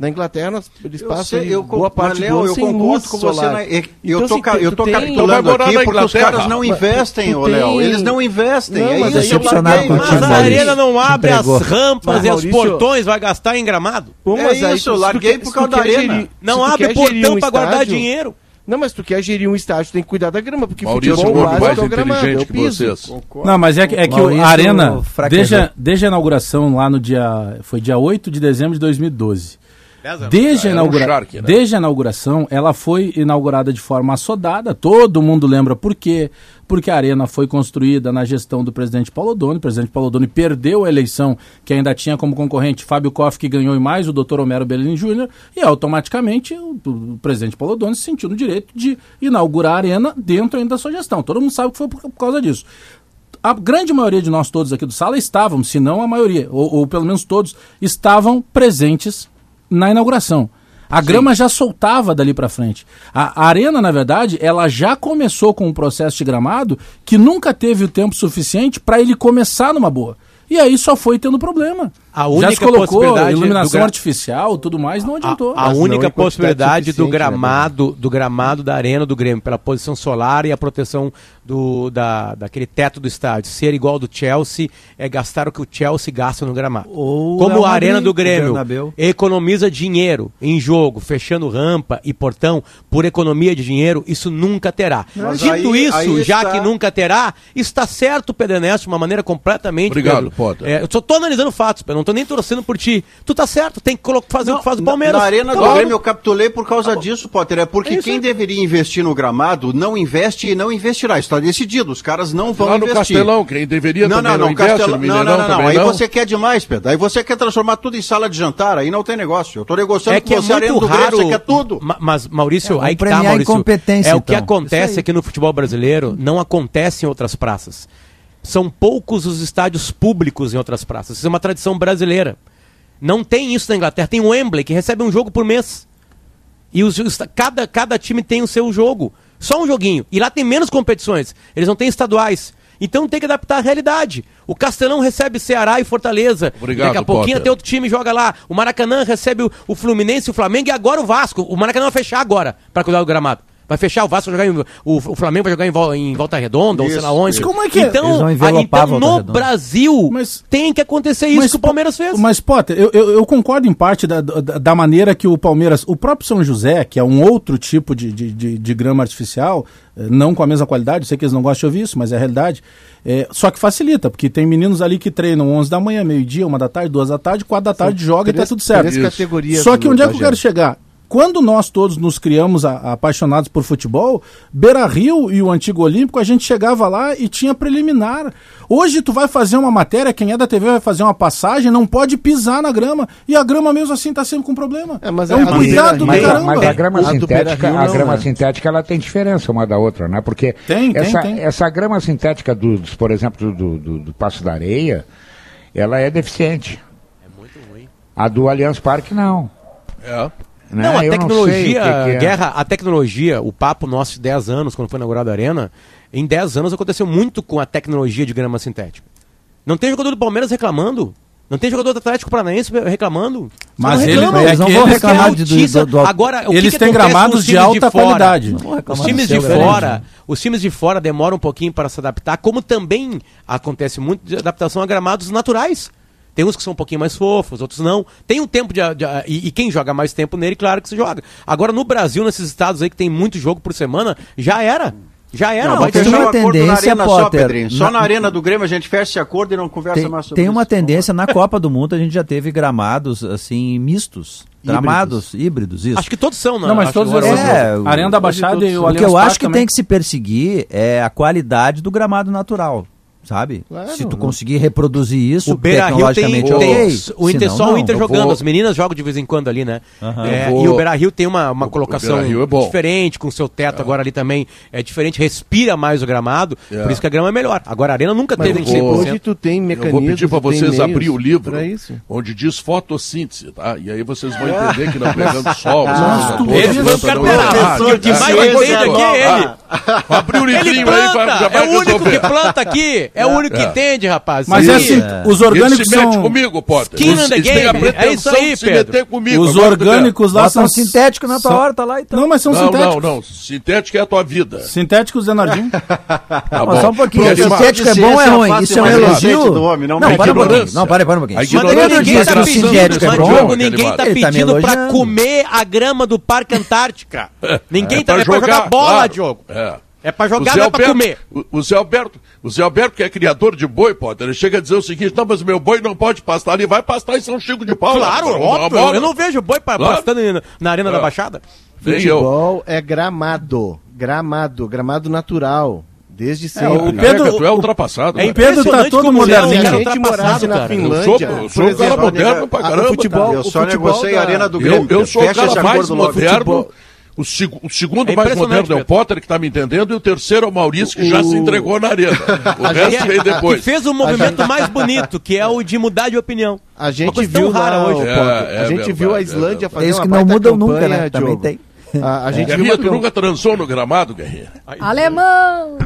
na Inglaterra eles Eu passam sei, eu boa parte mas, do Léo, ano eu sem concordo luz com você. solar. na- eu Então, tô, eu tô tem- capitulando aqui porque os caras não Mas investem, tu ô Léo. tem- Eles não investem. Não, é mas isso, eu decepcionado mas- Mas a arena não abre as rampas Mas, e os portões, vai gastar em gramado. Pô, É mas aí isso, tu- eu se tu larguei por causa da arena. Não abre portão pra guardar dinheiro. Não, mas tu quer gerir um estádio, tem que cuidar da grama, porque Maurício futebol básico mais é o gramado, é inteligente que piso. vocês. Não, mas é que, é que o- Maurício a Arena, desde, desde a inauguração lá no dia. Foi dia 8 de dezembro de 2012. Desde a, Ah, era um inaugura... Shark, né? Desde a inauguração, ela foi inaugurada de forma assodada. Todo mundo lembra por quê? Porque a arena foi construída na gestão do presidente Paulo Doni. O presidente Paulo Doni perdeu a eleição, que ainda tinha como concorrente Fábio Koff, que ganhou e mais o doutor Homero Bellini Júnior. E automaticamente o, presidente Paulo Doni se sentiu no direito de inaugurar a arena dentro ainda da sua gestão. Todo mundo sabe que foi por, por causa disso a grande maioria de nós todos aqui do sala estávamos, se não a maioria, ou, ou pelo menos todos, estavam presentes na inauguração. A grama já soltava dali para frente. A, a arena, na verdade, ela já começou com um processo de gramado que nunca teve o tempo suficiente para ele começar numa boa. E aí só foi tendo problema. A já única se colocou possibilidade do iluminação gra- artificial, tudo mais, não adiantou. A, a única quantidade possibilidade do né, gramado, do gramado da arena do Grêmio, pela posição solar e a proteção do, da, daquele teto do estádio, ser igual ao do Chelsea, é gastar o que o Chelsea gasta no gramado. Ou Como Real a arena do Grêmio economiza dinheiro em jogo, fechando rampa e portão, por economia de dinheiro, isso nunca terá. Mas Dito aí- isso, aí já está- que nunca terá, está certo, Pedro Ernesto, de uma maneira completamente. Obrigado, Pedro. Potter. É, eu só tô analisando fatos, Pedro, não tô nem torcendo por ti. Tu tá certo, tem que fazer o que faz o Palmeiras. Na arena do Claro. Grêmio eu capitulei por causa disso, Potter. É porque É quem aí. deveria investir no gramado não investe e não investirá. Está decidido. Os caras não vão Lá no investir. Castelão, quem deveria não, também não, não, não, investe, Castelão, no não, não, não, não. Aí não. você quer demais, Pedro. Aí você quer transformar tudo em sala de jantar. Aí não tem negócio. Eu estou negociando É que é com você, arena muito do Grêmio, raro. você quer tudo. Ma- Mas, Maurício, É, aí que tá, Maurício. É o que então. Acontece aqui no futebol brasileiro, não acontece em outras praças. São poucos os estádios públicos em outras praças. Isso é uma tradição brasileira. Não tem isso na Inglaterra. Tem o Wembley, que recebe um jogo por mês. E os, cada, cada time tem o seu jogo. Só um joguinho. E lá tem menos competições. Eles não têm estaduais. Então tem que adaptar a realidade. O Castelão recebe Ceará e Fortaleza. Obrigado, Daqui a pouquinho Potter. tem outro time joga lá. O Maracanã recebe o, o Fluminense, o Flamengo e agora o Vasco. O Maracanã vai fechar agora para cuidar do gramado. Vai fechar o Vasco, vai jogar em, o, o Flamengo vai jogar em, em Volta Redonda, ou sei Isso, lá onde. isso. Como é que é? Eles Então, a então no Redonda. Brasil Mas- tem que acontecer isso que o Palmeiras fez. Mas, Potter, eu, eu, eu concordo em parte da, da, da maneira que o Palmeiras. O próprio São José, que é um outro tipo de, de, de, de grama artificial, eh, não com a mesma qualidade, sei que eles não gostam de ouvir isso, mas é a realidade. eh, só que facilita, porque tem meninos ali que treinam 11 da manhã, meio-dia, uma da tarde, duas da tarde, quatro da tarde, joga e tá três- tudo certo. três categorias Só que onde é que eu quero chegar? Quando nós todos nos criamos a- apaixonados por futebol, Beira Rio e o antigo Olímpico, a gente chegava lá e tinha preliminar. Hoje tu vai fazer uma matéria, quem é da TV vai fazer uma passagem, não pode pisar na grama. E a grama mesmo assim tá sempre com problema. É, mas é a- um a cuidado do mas, a- caramba. mas a grama A sintética, a grama né? sintética ela tem diferença uma da outra, né? Porque Tem, tem, essa, tem. essa grama sintética dos, por exemplo, do, do, do Passo da Areia, ela é deficiente. É muito ruim. A do Allianz Parque não. É. né? Não, a Eu tecnologia, sei o que que é. Guerra, a tecnologia, o papo nosso de 10 anos, quando foi inaugurada a Arena, em 10 anos aconteceu muito com a tecnologia de grama sintética. Não tem jogador do Palmeiras reclamando. Não tem jogador do Atlético Paranaense reclamando. Mas não eles- reclamam. eles não vão eles reclamar de- do- do- do- Agora, o que Eles que têm gramados de alta fora? qualidade. Não Os times de seu, fora, grande. os times de fora demoram um pouquinho para se adaptar, como também acontece muito de adaptação a gramados naturais. Tem uns que são um pouquinho mais fofos, outros não. Tem um tempo de. de- e, e quem joga mais tempo nele, claro que se joga. Agora, no Brasil, nesses estados aí que tem muito jogo por semana, já era. Já era. Não, Mas tem fechar uma um acordo na tendência, arena só, Potter, Pedrinho. Só na- na arena do Grêmio a gente fecha esse acordo e não conversa Tem, mais sobre tem isso. uma tendência, na Copa do Mundo a gente já teve gramados assim mistos, gramados, híbridos, isso. Acho que todos são, né? Não, mas Acho todos são. É, Arena da Baixada e o o que eu acho que também. tem que se perseguir é a qualidade do gramado natural. Sabe? Claro, Se tu conseguir reproduzir isso O Beira Rio tem, tem o Inter, Senão, só o não. Inter Eu jogando, vou- as meninas jogam de vez em quando ali, né? Aham. É, Eu vou- E o Beira Rio tem uma, uma O- o colocação é diferente, com seu teto agora ali também é diferente, respira mais o gramado, É. por isso que a grama é melhor. Agora a arena nunca Mas teve eu vou- 100%. hoje tu tem Eu mecanismos. vou pedir para vocês abrir o livro onde diz fotossíntese, tá? E aí vocês vão entender que não pegando sol, essa tu- foi o não é. O que mais ciência entende aqui é ele. Ah, Abriu o livrinho aí, já vai é o único que planta aqui, é o único que É. entende, rapaz. Mas é assim, os orgânicos Ele se mete são. comigo, Potter. Skin in the eles têm a game. É pretensão isso aí, de se Pedro. meter comigo. Os agora tu vê. orgânicos lá Bota são um sintético na tua são- horta lá então. Não, mas são Não, sintéticos. não, não. Sintético é a tua vida. Sintéticos, Zenardinho. Tá Não, bom. só um pouquinho. Sintético é bom ou é ciência ruim? fácil, Isso é um mas elogio? gente do homem, não não, mete para um pouquinho. Não, para, para um pouquinho. A ignorância tá pedindo, sintético é mas, bom. Diogo, ninguém tá Ele tá me pedindo pra elogiando. comer a grama do Parque Antártica. Ninguém É tá pra é pra jogar bola, claro. Diogo. É. É pra O jogar, não é pra Alberto- comer. O, o Zé Alberto, o Zé Alberto, que é criador de boi, Potter, ele chega a dizer o seguinte: não, mas meu boi não pode pastar ali, vai pastar em São Chico de Paula. Claro, uma óbvio. bola. Eu não vejo boi Claro. pastando na- na Arena da É. Baixada. Nem eu. Futebol é gramado. Gramado. Gramado natural. Desde sempre. o Pedro, Pedro- tu é ultrapassado. É. Pedro tá todo moderninho. Se a é gente morasse ultrapassado, na cara. Finlândia, Eu sou- eu um cara moderno pra a- caramba, O futebol, Eu o só futebol negociei a da- arena do Eu, Grêmio. eu sou o cara mais moderno. O, seg- o segundo É mais moderno é o. Potter, que tá me entendendo, e o terceiro é o Maurício, que já O- se entregou na arena. O resto veio Que depois. fez o movimento mais bonito, que é o de mudar de opinião. A gente viu rara hoje. É, Potter, é a gente verdade, viu a é Islândia fazer É isso uma que não mudam nunca, campanha, né? Também tem. A, a gente viu Guerrinha, tu nunca transou no gramado, Guerrinha? Alemão!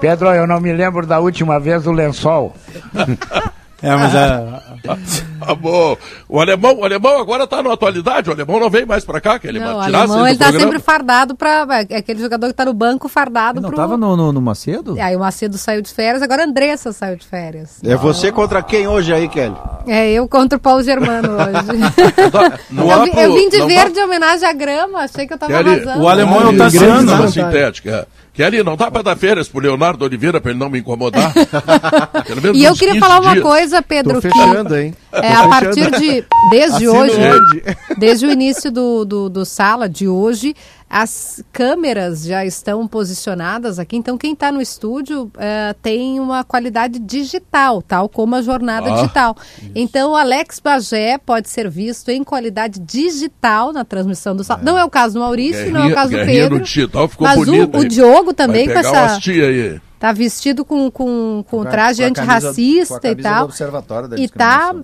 Pedro, eu não me lembro da última vez do lençol. É, mas é. Ah, bom. O alemão, o alemão agora tá na atualidade, o alemão não vem mais pra cá, que ele Não, o alemão ele tá programa. sempre fardado pra. É aquele jogador que tá no banco fardado Não pro. tava no, no, no Macedo? Aí o Macedo saiu de férias, agora a Andressa saiu de férias. É você contra quem hoje aí, Kelly? É, eu contra o Paulo Germano hoje. Não eu, vi- eu vim de não verde em homenagem à grama, achei que eu tava Kelly, arrasando. O alemão é o Grande Tassiano. grama sintética. Kelly, não dá pra dar férias pro Leonardo Oliveira pra ele não me incomodar? Pelo menos E eu queria 15 falar uma dias. coisa, Pedro, Tô que fechando, hein? é a partir de. Desde Assina hoje, onde? desde o início do, do, do sala de hoje, as câmeras já estão posicionadas aqui, então quem está no estúdio eh, tem uma qualidade digital, tal como a jornada Ah, digital. Então o Alex Bagé pode ser visto em qualidade digital na transmissão do sala. Não é o caso do Maurício, não é o Guerrinha- caso do guerrinha Pedro. digital ficou mas o- bonito, o, hein? Diogo também com essa. umas tia aí. Tá vestido com, com, com Com a- traje com a camisa- antirracista com a e tal. do Observatório da e tá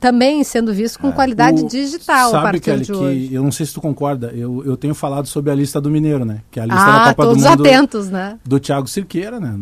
também sendo visto com qualidade O- digital a Sabe, partir Kelly, de hoje. que eu não sei se tu concorda, eu, eu tenho falado sobre a lista do Mineiro, né? Que é a lista Ah, da Copa todos do Mundo atentos, né? do Thiago Cirqueira, né?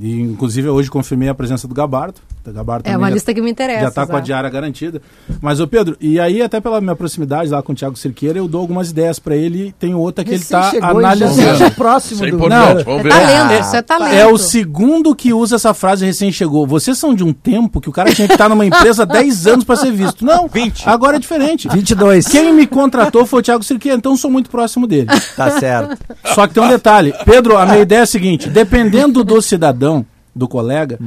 E, inclusive, hoje confirmei a presença do Gabardo. O Gabardo É uma já- lista que me interessa. Já está com a diária garantida. Mas, ô Pedro, e aí, até pela minha proximidade lá com o Thiago Cirqueira, eu dou algumas ideias para ele. Tem outra que ele Recém está chegou e já analisando. seja próximo Isso é do... importante, Não, vamos É ver. talento, Ah, isso é talento. É o segundo que usa essa frase recém chegou. Vocês são de um tempo que o cara tinha que estar numa empresa há 10 anos para ser visto. Não, 20. agora é diferente. 22. Quem me contratou foi o Thiago Cirqueira, então sou muito próximo dele. Tá certo. Só que tem um detalhe. Pedro, a minha ideia é a seguinte: dependendo do cidadão, do colega,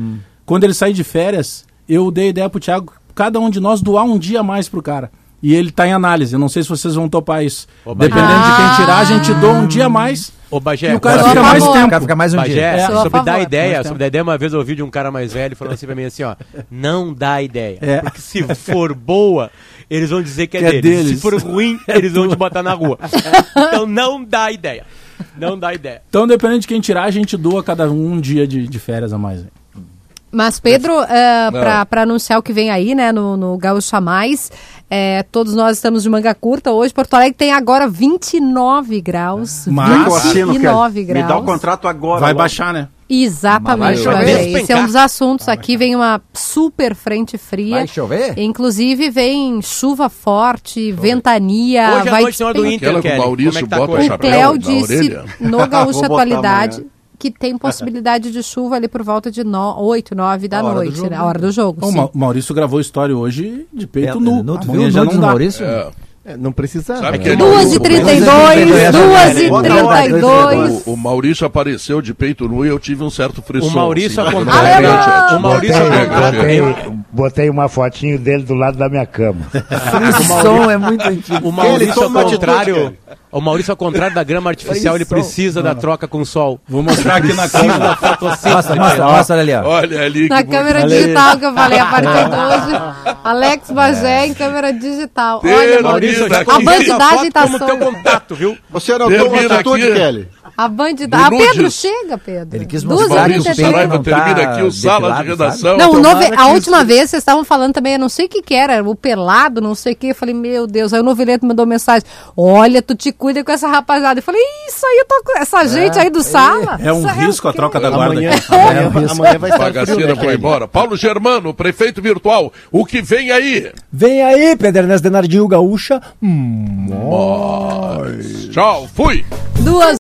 quando ele sair de férias, eu dei a ideia pro Thiago, cada um de nós doar um dia a mais pro cara. E ele tá em análise. Eu não sei se vocês vão topar isso. Ô. Dependendo de Ah. quem tirar, a gente doa um dia a mais. Ô, Bagé, E o cara fica mais tempo. O cara fica mais um Bagé, dia. A sobre favor. dar ideia, Mais sobre dar ideia, uma vez eu ouvi de um cara mais velho falando assim pra mim assim, ó, não dá ideia. É. Porque se for boa, eles vão dizer que é, Que é deles. deles. Se for ruim, eles vão te botar na rua. Então não dá ideia. Não dá ideia. Então, dependendo de quem tirar, a gente doa cada um um dia de, de férias a mais. Mas, Pedro, para anunciar o que vem aí, né, no, no Gaúcha Mais, é, todos nós estamos de manga curta. Hoje, Porto Alegre tem agora 29 graus. Mas- Eu assino, 29 Kelly. graus. Me dá o contrato agora. Vai logo. baixar, né? Exatamente, vai chover. Esse é um dos assuntos. Aqui vem uma super frente fria. Vai chover? Inclusive vem chuva forte, ventania. Hoje à vai noite tem hora do Inter, Aquela que o Kelly. Maurício Como é que tá bota o O chapéu disse no Gaúcha Atualidade amanhã. Que tem possibilidade de chuva ali por volta de no, 8, 9 da noite, né? a hora do jogo. O. Ma- Maurício gravou história hoje de peito É, nu. tu Amanhã viu já não dá. Maurício? É. É, não. Sabe né? que ele- 2 e o- 32, é 2 e verdade, 32. O, o Maurício apareceu de peito nu e eu tive um certo frisson. O Maurício, assim, contrário, Alemão! o Maurício, contrário, chega. botei uma fotinho dele do lado da minha cama. O som é muito antigo. O Maurício, ao toma atitude, contrário, o Maurício, ao contrário da grama artificial, ele precisa da troca com o sol. Vou mostrar aqui na Precisa da câmera. fotossíntese. Mostra, mostra, mostra ali, ó. Olha ali. Na que câmera bonito. digital que eu falei a partir de hoje. Alex Bagé em câmera digital. Olha, Termina Maurício, a bandidagem tá como teu solta. contato, viu? Você anotou Termina atitude, aqui. Kelly? A bandidagem. Ah. Pedro, chega, Pedro. Ele quis Duas mostrar horas que o. Saraiva tá termina aqui o sala de redação. Não, o nove... a última vez vocês estavam falando também, eu não sei o que que era, o pelado, não sei o que. Eu falei, meu Deus. Aí o Noveleto mandou mensagem: Olha, tu te cuida com essa rapaziada. Eu falei, isso aí, eu tô com essa gente aí do sala. É um Isso risco a troca da guarda. Amanhã, aqui. amanhã, amanhã vai estar Bagaceira foi embora. Paulo Germano, prefeito virtual. O que vem aí? Vem aí, Pedro Ernesto Denardinho Gaúcha. Tchau, fui. Duas